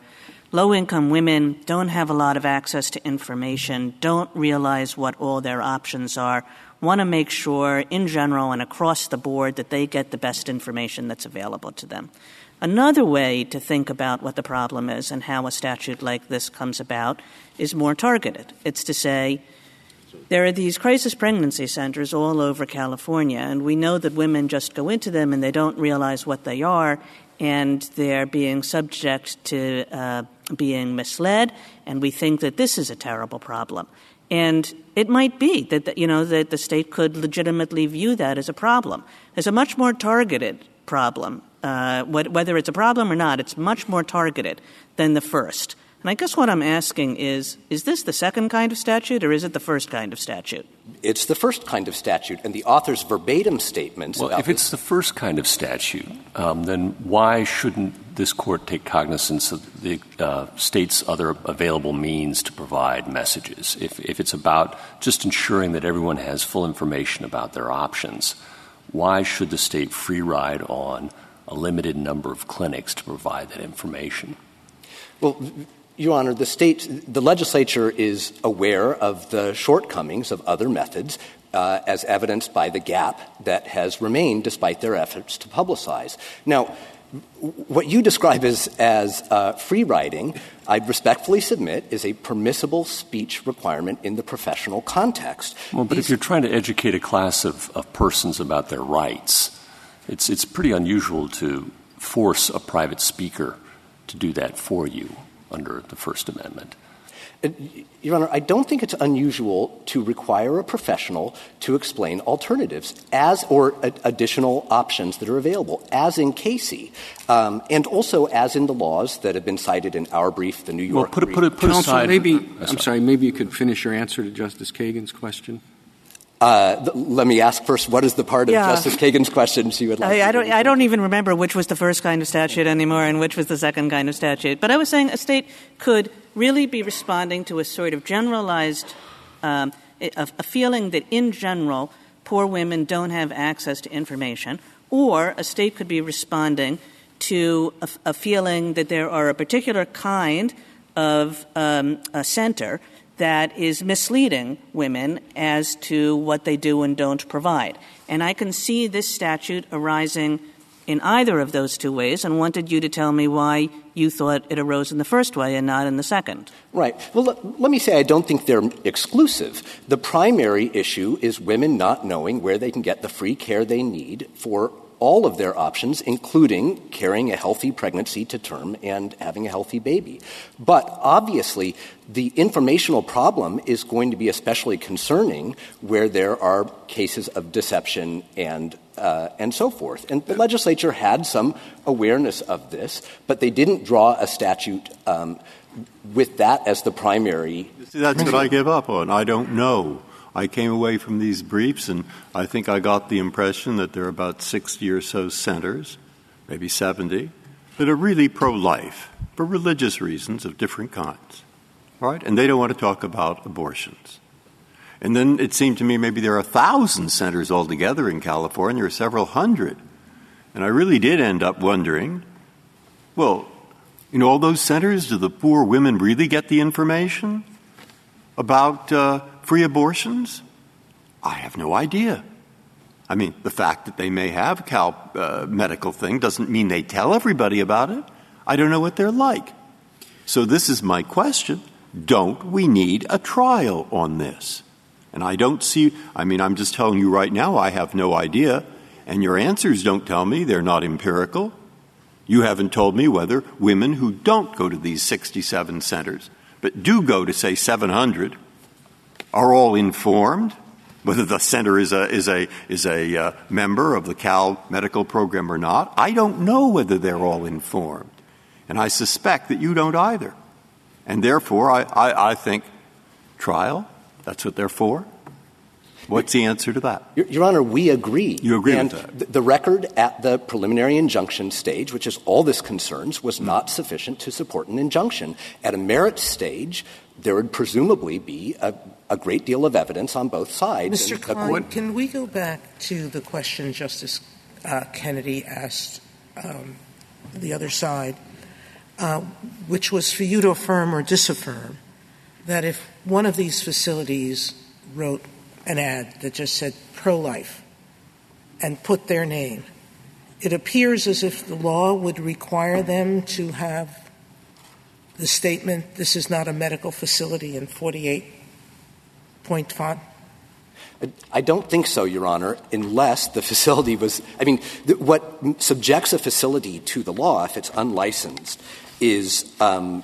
Speaker 5: low-income women don't have a lot of access to information, don't realize what all their options are, want to make sure in general and across the board that they get the best information that's available to them. Another way to think about what the problem is and how a statute like this comes about is more targeted. It's to say there are these crisis pregnancy centers all over California, and we know that women just go into them and they don't realize what they are, and they're being subject to uh, being misled, and we think that this is a terrible problem. And it might be that, you know, that the state could legitimately view that as a problem, as a much more targeted problem. Uh, whether it's a problem or not, it's much more targeted than the first. And I guess what I'm asking is, is this the second kind of statute or is it the first kind of statute?
Speaker 11: It's the first kind of statute, and the author's verbatim statements
Speaker 8: well,
Speaker 11: about
Speaker 8: if
Speaker 11: this-
Speaker 8: it's the first kind of statute, um, then why shouldn't this court take cognizance of the uh, state's other available means to provide messages? If, if it's about just ensuring that everyone has full information about their options, why should the state free ride on a limited number of clinics to provide that information?
Speaker 11: Well, Your Honor, the state, the legislature is aware of the shortcomings of other methods, uh, as evidenced by the gap that has remained despite their efforts to publicize. Now, what you describe as, as uh, free riding, I respectfully submit, is a permissible speech requirement in the professional context.
Speaker 8: Well, but if you're trying to educate a class of, of persons about their rights, it's, it's pretty unusual to force a private speaker to do that for you under the First Amendment.
Speaker 11: Your Honor, I don't think it's unusual to require a professional to explain alternatives as or a- additional options that are available, as in Casey, um, and also as in the laws that have been cited in our brief, the New York.
Speaker 1: Well, put it, put it, put Counsel, aside. Maybe, I'm sorry. Maybe you could finish your answer to Justice Kagan's question.
Speaker 11: Uh, let me ask first. What is the part
Speaker 5: Yeah.
Speaker 11: of Justice Kagan's question she would like?
Speaker 5: I,
Speaker 11: to
Speaker 5: I don't. I don't even remember which was the first kind of statute anymore, and which was the second kind of statute. But I was saying a state could really be responding to a sort of generalized, um, a, a feeling that in general poor women don't have access to information, or a state could be responding to a, a feeling that there are a particular kind of um, a center that is misleading women as to what they do and don't provide. And I can see this statute arising in either of those two ways and wanted you to tell me why you thought it arose in the first way and not in the second.
Speaker 11: Right. Well, let, let me say I don't think they're exclusive. The primary issue is women not knowing where they can get the free care they need for all of their options, including carrying a healthy pregnancy to term and having a healthy baby. But obviously, the informational problem is going to be especially concerning where there are cases of deception and uh, and so forth. And the legislature had some awareness of this, but they didn't draw a statute um, with that as the primary.
Speaker 7: See, that's what I give up on. I don't know. I came away from these briefs, and I think I got the impression that there are about 60 or so centers, maybe 70, that are really pro life for religious reasons of different kinds. Right? And they don't want to talk about abortions. And then it seemed to me maybe there are a thousand centers altogether in California, or several hundred. And I really did end up wondering well, in all those centers, do the poor women really get the information about uh, free abortions? I have no idea. I mean, the fact that they may have a Cal uh, medical thing doesn't mean they tell everybody about it. I don't know what they're like. So this is my question. Don't we need a trial on this? And I don't see, I mean, I'm just telling you right now, I have no idea. And your answers don't tell me, they're not empirical. You haven't told me whether women who don't go to these 67 centers, but do go to, say, 700, are all informed, whether the center is a, is a, is a uh, member of the Cal medical program or not. I don't know whether they're all informed. And I suspect that you don't either. And therefore, I, I, I think trial, that's what they're for. What's the answer to that?
Speaker 11: Your, Your Honor, we agree.
Speaker 7: You agree
Speaker 11: and
Speaker 7: with that?
Speaker 11: th- The record at the preliminary injunction stage, which is all this concerns, was not sufficient to support an injunction. At a merit stage, there would presumably be a, a great deal of evidence on both sides.
Speaker 9: Mr. Klein, can we go back to the question Justice uh, Kennedy asked um, the other side, uh, which was for you to affirm or disaffirm that if one of these facilities wrote an ad that just said pro-life and put their name, it appears as if the law would require them to have the statement, this is not a medical facility in 48 point font?
Speaker 11: I don't think so, Your Honor, unless the facility was. I mean, th- what subjects a facility to the law, if it's unlicensed, is. Um,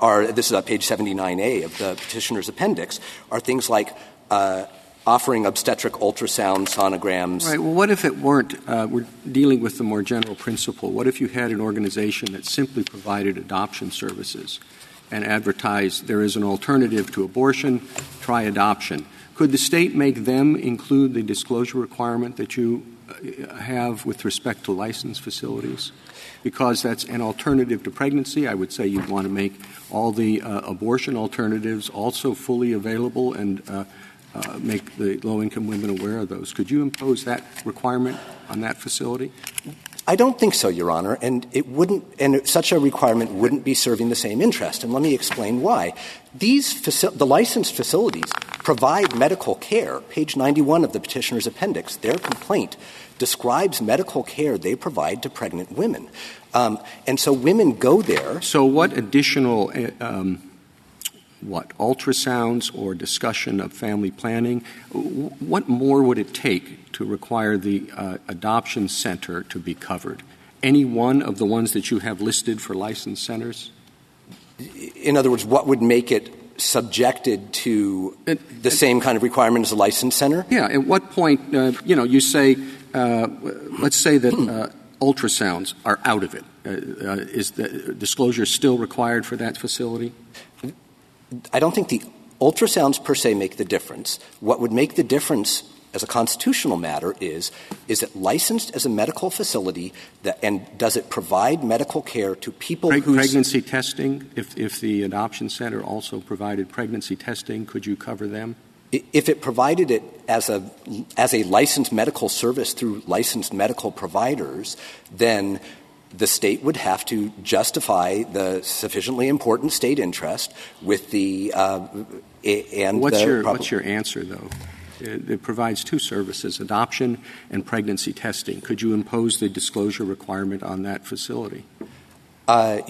Speaker 11: are, this is on page 79A of the petitioner's appendix, are things like uh, offering obstetric ultrasound sonograms.
Speaker 1: Right. Well, what if it weren't? Uh, we're dealing with the more general principle. What if you had an organization that simply provided adoption services and advertise there is an alternative to abortion, try adoption? Could the state make them include the disclosure requirement that you uh, have with respect to licensed facilities? Because that's an alternative to pregnancy. I would say you'd want to make all the uh, abortion alternatives also fully available and uh, make the low-income women aware of those. Could you impose that requirement on that facility?
Speaker 11: I don't think so, Your Honor, and it wouldn't, and such a requirement wouldn't be serving the same interest. And let me explain why. These the licensed facilities provide medical care. Page 91 of the petitioner's appendix, their complaint describes medical care they provide to pregnant women. Um, and so women go there.
Speaker 1: So, what additional uh, um, what ultrasounds or discussion of family planning? What more would it take to require the uh, adoption center to be covered? Any one of the ones that you have listed for license centers?
Speaker 11: In other words what would make it subjected to the same kind of requirement as a license center?
Speaker 1: Yeah at what point uh, you know you say uh, let's say that uh, ultrasounds are out of it. Is the disclosure still required for that facility
Speaker 11: I don't think the ultrasounds per se make the difference. What would make the difference as a constitutional matter is is it licensed as a medical facility that, and does it provide medical care to people
Speaker 1: Preg- pregnancy testing if, if the adoption center also provided pregnancy testing could you cover them
Speaker 11: if it provided it as a as a licensed medical service through licensed medical providers then the state would have to justify the sufficiently important state interest with the uh, and
Speaker 1: what's
Speaker 11: the
Speaker 1: your what's your answer though? It, it, provides two services adoption and pregnancy testing. Could you impose the disclosure requirement on that facility?
Speaker 11: Uh,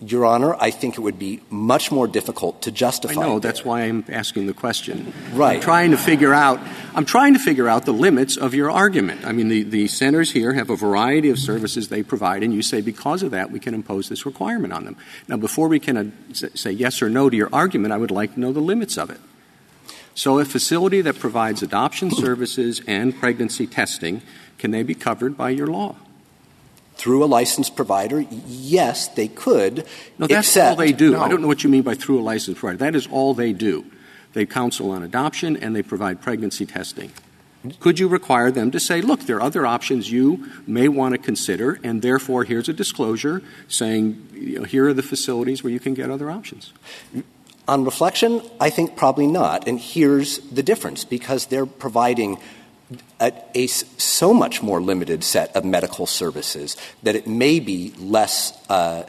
Speaker 11: your Honor, I think it would be much more difficult to justify.
Speaker 1: I know that's why I'm asking the question.
Speaker 11: Right.
Speaker 1: I'm trying to figure out. I'm trying to figure out the limits of your argument. I mean, the, the centers here have a variety of services they provide, and you say because of that we can impose this requirement on them. Now, before we can uh, say yes or no to your argument, I would like to know the limits of it. So, a facility that provides adoption services and pregnancy testing can they be covered by your law?
Speaker 11: Through a licensed provider, yes, they could.
Speaker 1: No, that's
Speaker 11: except,
Speaker 1: all they do.
Speaker 11: No.
Speaker 1: I don't know what you mean by through a licensed provider. That is all they do. They counsel on adoption and they provide pregnancy testing. Could you require them to say, look, there are other options you may want to consider, and therefore here's a disclosure saying, you know, here are the facilities where you can get other options?
Speaker 11: On reflection, I think probably not. And here's the difference because they're providing a, a, so much more limited set of medical services that it may be less. Uh,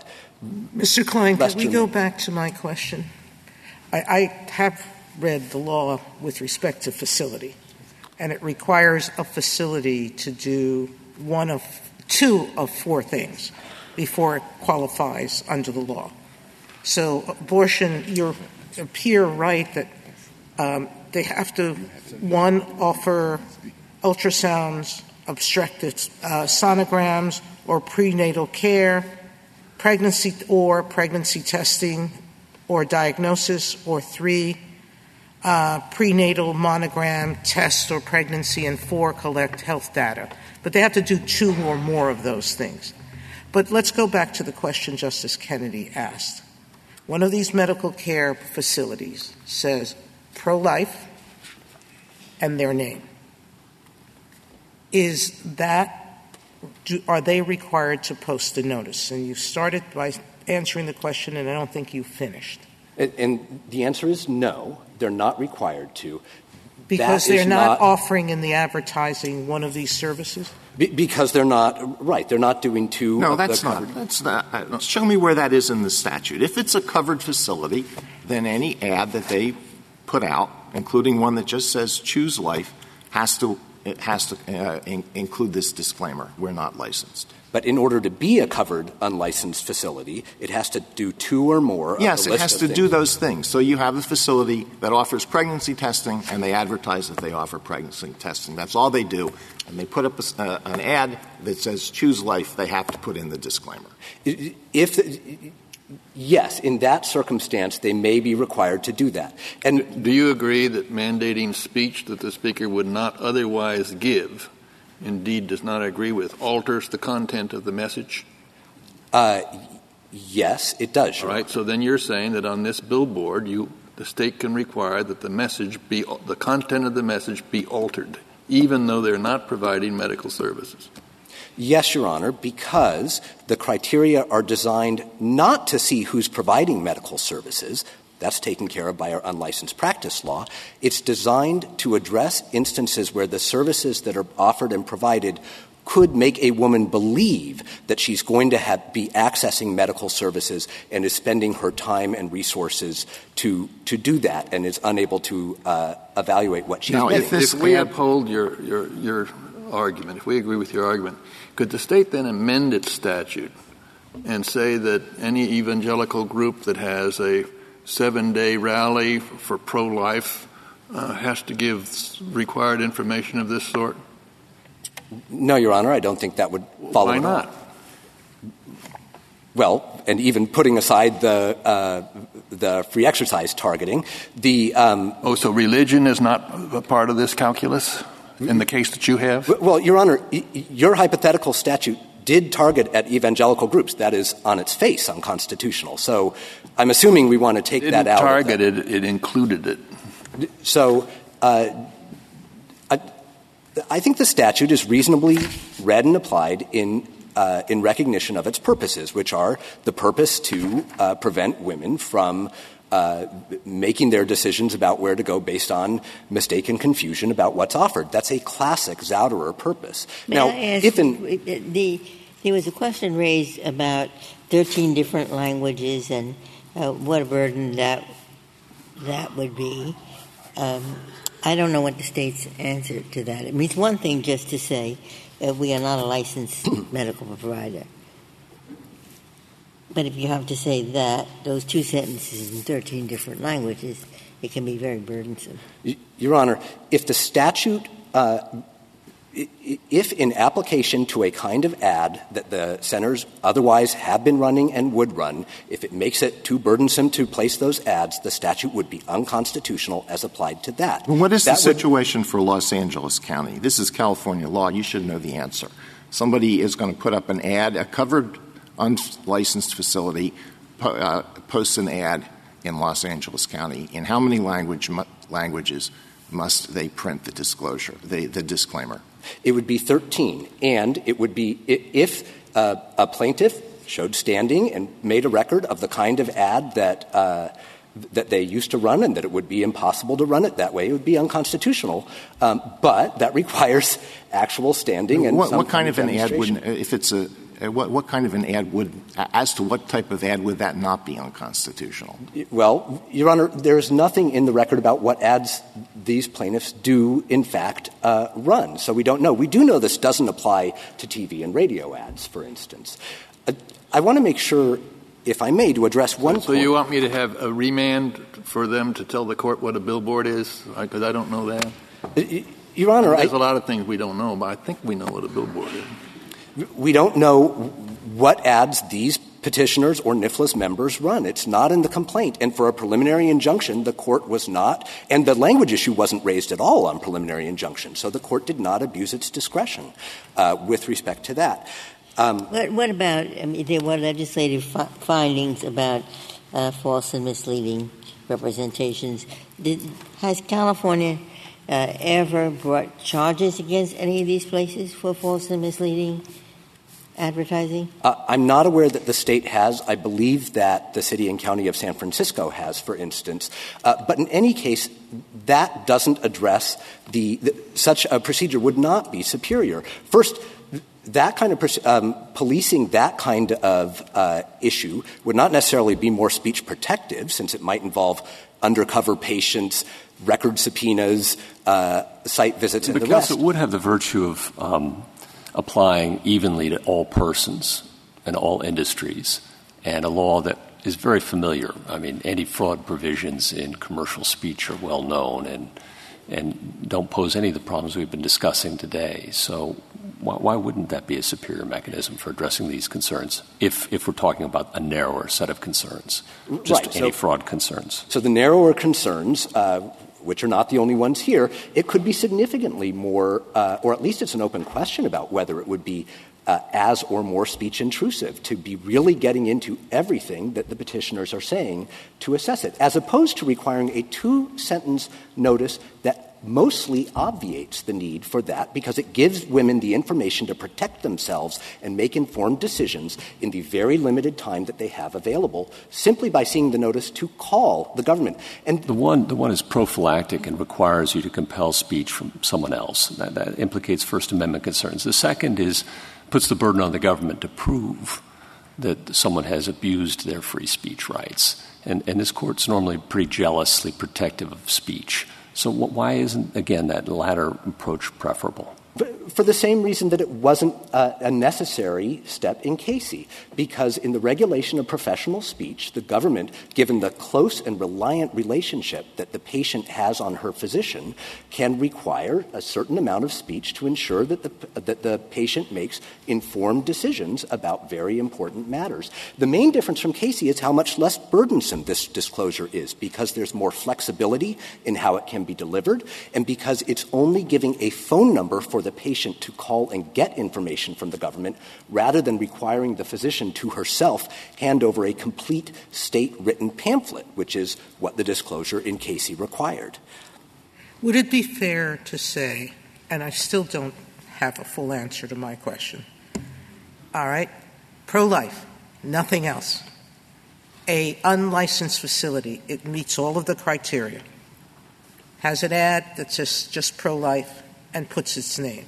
Speaker 9: Mr. Klein, can we go back to my question? I, I have read the law with respect to facility, and it requires a facility to do one of two of four things before it qualifies under the law. So, abortion, you appear right that um, they have to, one, offer ultrasounds, obstetric uh, sonograms, or prenatal care, pregnancy or pregnancy testing or diagnosis, or three, uh, prenatal sonogram test or pregnancy, and four, collect health data. But they have to do two or more of those things. But let's go back to the question Justice Kennedy asked. One of these medical care facilities says pro life and their name is that do, are they required to post a notice? And you started by answering the question, and I don't think you finished.
Speaker 11: And, and the answer is no, they're not required to.
Speaker 9: Because that they're not, not, offering in the advertising one of these services?
Speaker 11: Be, because they're not right. They're not doing two.
Speaker 6: No, that's not. That's not. Uh, show me where that is in the statute. If it's a covered facility, then any ad that they put out, including one that just says "choose life," has to it has to uh, in- include this disclaimer we're not licensed.
Speaker 11: But in order to be a covered unlicensed facility, it has to do two or more.
Speaker 6: Yes,
Speaker 11: it
Speaker 6: has to
Speaker 11: things.
Speaker 6: do those things. So you have a facility that offers pregnancy testing, and they advertise that they offer pregnancy testing. That's all they do. And they put up a, uh, an ad that says "Choose Life." They have to put in the disclaimer.
Speaker 11: If Yes, in that circumstance, they may be required to do that. And
Speaker 4: do you agree that mandating speech that the speaker would not otherwise give, indeed does not agree with, alters the content of the message?
Speaker 11: Uh, yes, it does.
Speaker 4: All right. So then you're saying that on this billboard, you the state can require that the message be the content of the message be altered, even though they're not providing medical services.
Speaker 11: Yes, Your Honor, because the criteria are designed not to see who's providing medical services. That's taken care of by our unlicensed practice law. It's designed to address instances where the services that are offered and provided could make a woman believe that she's going to have, be accessing medical services and is spending her time and resources to, to do that and is unable to uh, evaluate what she's
Speaker 4: now,
Speaker 11: getting.
Speaker 4: If, if we uphold your, your, your argument, if we agree with your argument, could the state then amend its statute and say that any evangelical group that has a seven day rally for pro life uh, has to give required information of this sort?
Speaker 11: No, Your Honor, I don't think that would follow.
Speaker 4: Why not?
Speaker 11: Well, and even putting aside the uh, the free exercise targeting, the um,
Speaker 4: oh, so religion is not a part of this calculus in the case that you have.
Speaker 11: Well, Your Honor, your hypothetical statute did target at evangelical groups. That is on its face unconstitutional. So, I'm assuming we want to take
Speaker 4: it
Speaker 11: that out.
Speaker 4: Targeted, it included it.
Speaker 11: So. Uh, I think the statute is reasonably read and applied in uh, in recognition of its purposes, which are the purpose to uh, prevent women from making their decisions about where to go based on mistaken confusion about what's offered. That's a classic Zauderer purpose. Now,
Speaker 3: ask,
Speaker 11: if in
Speaker 3: the there was a question raised about 13 different languages and uh, what a burden that that would be. Um, I don't know what the state's answer to that. It means one thing just to say uh, we are not a licensed medical provider. But if you have to say that, those two sentences in 13 different languages, it can be very burdensome.
Speaker 11: Your Honor, if the statute uh, if in application to a kind of ad that the centers otherwise have been running and would run, if it makes it too burdensome to place those ads, the statute would be unconstitutional as applied to that.
Speaker 6: Well, what is
Speaker 11: that
Speaker 6: the situation would, for Los Angeles County? This is California law. You should know the answer. Somebody is going to put up an ad, a covered unlicensed facility uh, posts an ad in Los Angeles County. In how many language, mu- languages must they print the disclosure, the, the disclaimer?
Speaker 11: It would be 13. And it would be if uh, a plaintiff showed standing and made a record of the kind of ad that uh, that they used to run and that it would be impossible to run it that way. It would be unconstitutional. Um, but that requires actual standing and
Speaker 6: what,
Speaker 11: what
Speaker 6: kind, of, an ad would, if it's a, what, what kind of an ad would, as to what type of ad would that not be unconstitutional?
Speaker 11: Well, Your Honor, there's nothing in the record about what ads these plaintiffs do, in fact, uh, run. So we don't know. We do know this doesn't apply to TV and radio ads, for instance. Uh, I want to make sure, if I may, to address one
Speaker 4: so
Speaker 11: point.
Speaker 4: you want me to have a remand for them to tell the court what a billboard is? Because I don't know that.
Speaker 11: Uh, Your Honor,
Speaker 4: there's
Speaker 11: I,
Speaker 4: a lot of things we don't know, but I think we know what a billboard is.
Speaker 11: We don't know what ads these petitioners or NIFLA's members run. It's not in the complaint. And for a preliminary injunction, the court was not, and the language issue wasn't raised at all on preliminary injunction. So the court did not abuse its discretion uh, with respect to that.
Speaker 3: Um, what, about, I mean, there were legislative fi- findings about uh, false and misleading representations. Has California ever brought charges against any of these places for false and misleading advertising?
Speaker 11: Uh, I'm not aware that the state has. I believe that the city and county of San Francisco has, for instance. Uh, but in any case, that doesn't address the, such a procedure would not be superior. First, that kind of um, policing that kind of uh, issue would not necessarily be more speech protective, since it might involve undercover patients, record subpoenas, uh, site visits, and the rest.
Speaker 8: it would have the virtue of um, applying evenly to all persons and all industries, and a law that is very familiar. I mean, anti-fraud provisions in commercial speech are well known and and don't pose any of the problems we've been discussing today. So Why, why wouldn't that be a superior mechanism for addressing these concerns if, if we're talking about a narrower set of concerns, just any fraud concerns?
Speaker 11: So the narrower concerns, uh, which are not the only ones here, it could be significantly more, uh, or at least it's an open question about whether it would be uh, as or more speech intrusive to be really getting into everything that the petitioners are saying to assess it, as opposed to requiring a two sentence notice that mostly obviates the need for that because it gives women the information to protect themselves and make informed decisions in the very limited time that they have available simply by seeing the notice to call the government. And
Speaker 8: The one, the one is prophylactic and requires you to compel speech from someone else. That, implicates First Amendment concerns. The second is puts the burden on the government to prove that someone has abused their free speech rights. And, and this court's normally pretty jealously protective of speech. So why isn't, again, that latter approach preferable?
Speaker 11: For the same reason that it wasn't a necessary step in Casey, because in the regulation of professional speech, the government, given the close and reliant relationship that the patient has on her physician, can require a certain amount of speech to ensure that the, that the patient makes informed decisions about very important matters. The main difference from Casey is how much less burdensome this disclosure is, because there's more flexibility in how it can be delivered, and because it's only giving a phone number for the patient to call and get information from the government rather than requiring the physician to herself hand over a complete state written pamphlet, which is what the disclosure in Casey required.
Speaker 9: Would it be fair to say, and I still don't have a full answer to my question, all right, pro life, nothing else. A unlicensed facility, it meets all of the criteria, has an ad that says just pro life and puts its name.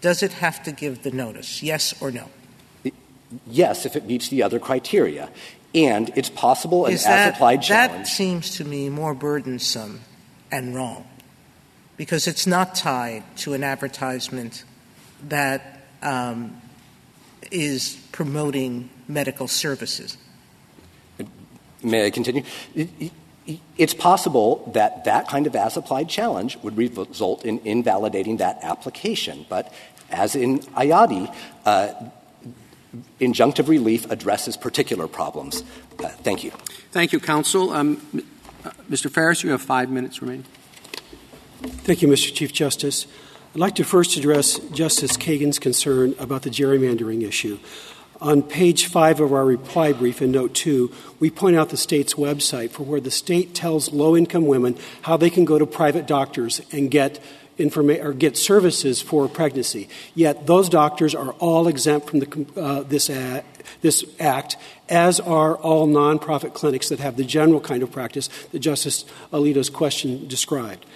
Speaker 9: Does it have to give the notice, yes or no?
Speaker 11: Yes, if it meets the other criteria. And it's possible an
Speaker 9: Is that,
Speaker 11: as applied
Speaker 9: that seems to me more burdensome and wrong because it's not tied to an advertisement that um, is promoting medical services.
Speaker 11: May I continue? It- it- It's possible that that kind of as applied challenge would result in invalidating that application. But as in Ayotte, uh, injunctive relief addresses particular problems. Uh, thank you.
Speaker 1: Thank you, counsel. Um, uh, Mr. Farris, you have five minutes remaining.
Speaker 2: Thank you, Mr. Chief Justice. I'd like to first address Justice Kagan's concern about the gerrymandering issue. On page five of our reply brief in note two, we point out the state's website for where the state tells low income women how they can go to private doctors and get informa- or get services for pregnancy. Yet those doctors are all exempt from the, uh, this, this act, as are all nonprofit clinics that have the general kind of practice that Justice Alito's question described.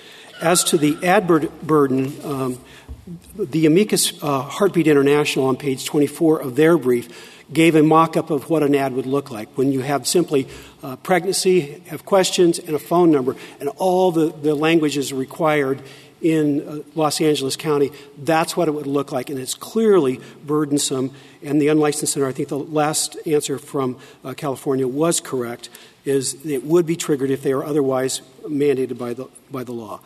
Speaker 2: As to the ad bur- burden, um, the amicus uh, Heartbeat International on page 24 of their brief gave a mock up of what an ad would look like when you have simply uh, pregnancy, have questions, and a phone number, and all the, the language is required in uh, Los Angeles County. That's what it would look like, and it's clearly burdensome. And the unlicensed center, I think the last answer from uh, California was correct, is it would be triggered if they are otherwise mandated by the, by the law.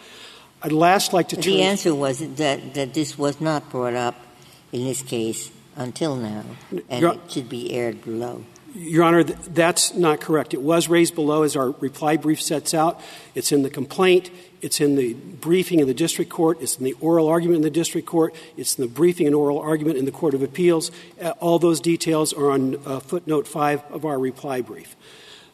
Speaker 2: I'd last like to turn.
Speaker 3: The answer was that, that this was not brought up in this case until now, and
Speaker 2: Your-
Speaker 3: it should be aired below.
Speaker 2: Your Honor, th- that's not correct. It was raised below, as our reply brief sets out. It's in the complaint. It's in the briefing in the district court. It's in the oral argument in the district court. It's in the briefing and oral argument in the Court of Appeals. Uh, all those details are on uh, footnote five of our reply brief.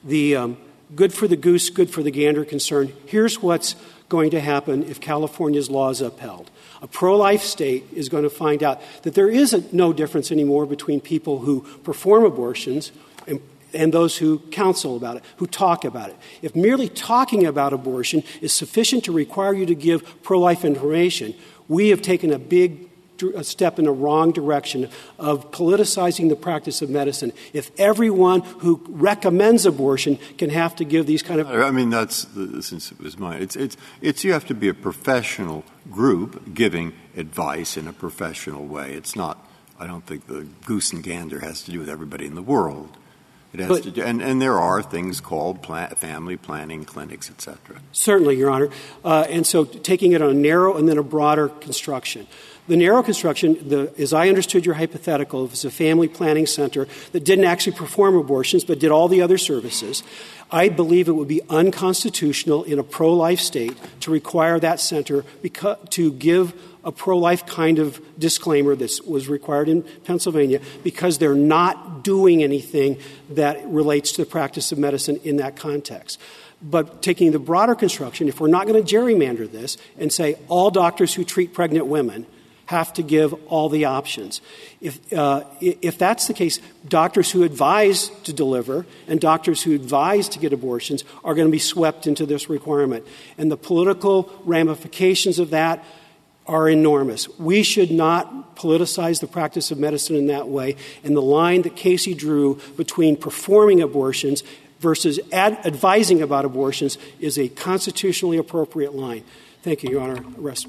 Speaker 2: The um, good for the goose, good for the gander concern. Here's what's going to happen if California's law is upheld. A pro life state is going to find out that there is no difference anymore between people who perform abortions and, and those who counsel about it, who talk about it. If merely talking about abortion is sufficient to require you to give pro life information, we have taken a big a step in the wrong direction of politicizing the practice of medicine. If everyone who recommends abortion can have to give these kind of
Speaker 7: I mean, that's the, since it was mine. It's, it's, it's you have to be a professional group giving advice in a professional way. It's not. I don't think the goose and gander has to do with everybody in the world. It has to do, and, and there are things called pla- family planning clinics, et cetera.
Speaker 2: Certainly, Your Honor. Uh, and so taking it on a narrow and then a broader construction. The narrow construction, the, as I understood your hypothetical, was a family planning center that didn't actually perform abortions but did all the other services, I believe it would be unconstitutional in a pro life state to require that center to give a pro life kind of disclaimer that was required in Pennsylvania because they're not doing anything that relates to the practice of medicine in that context. But taking the broader construction, if we're not going to gerrymander this and say all doctors who treat pregnant women have to give all the options. If, uh, if that's the case, doctors who advise to deliver and doctors who advise to get abortions are going to be swept into this requirement. And the political ramifications of that are enormous. We should not politicize the practice of medicine in that way. And the line that Casey drew between performing abortions versus ad- advising about abortions is a constitutionally appropriate line. Thank you, Your Honor. Arrest.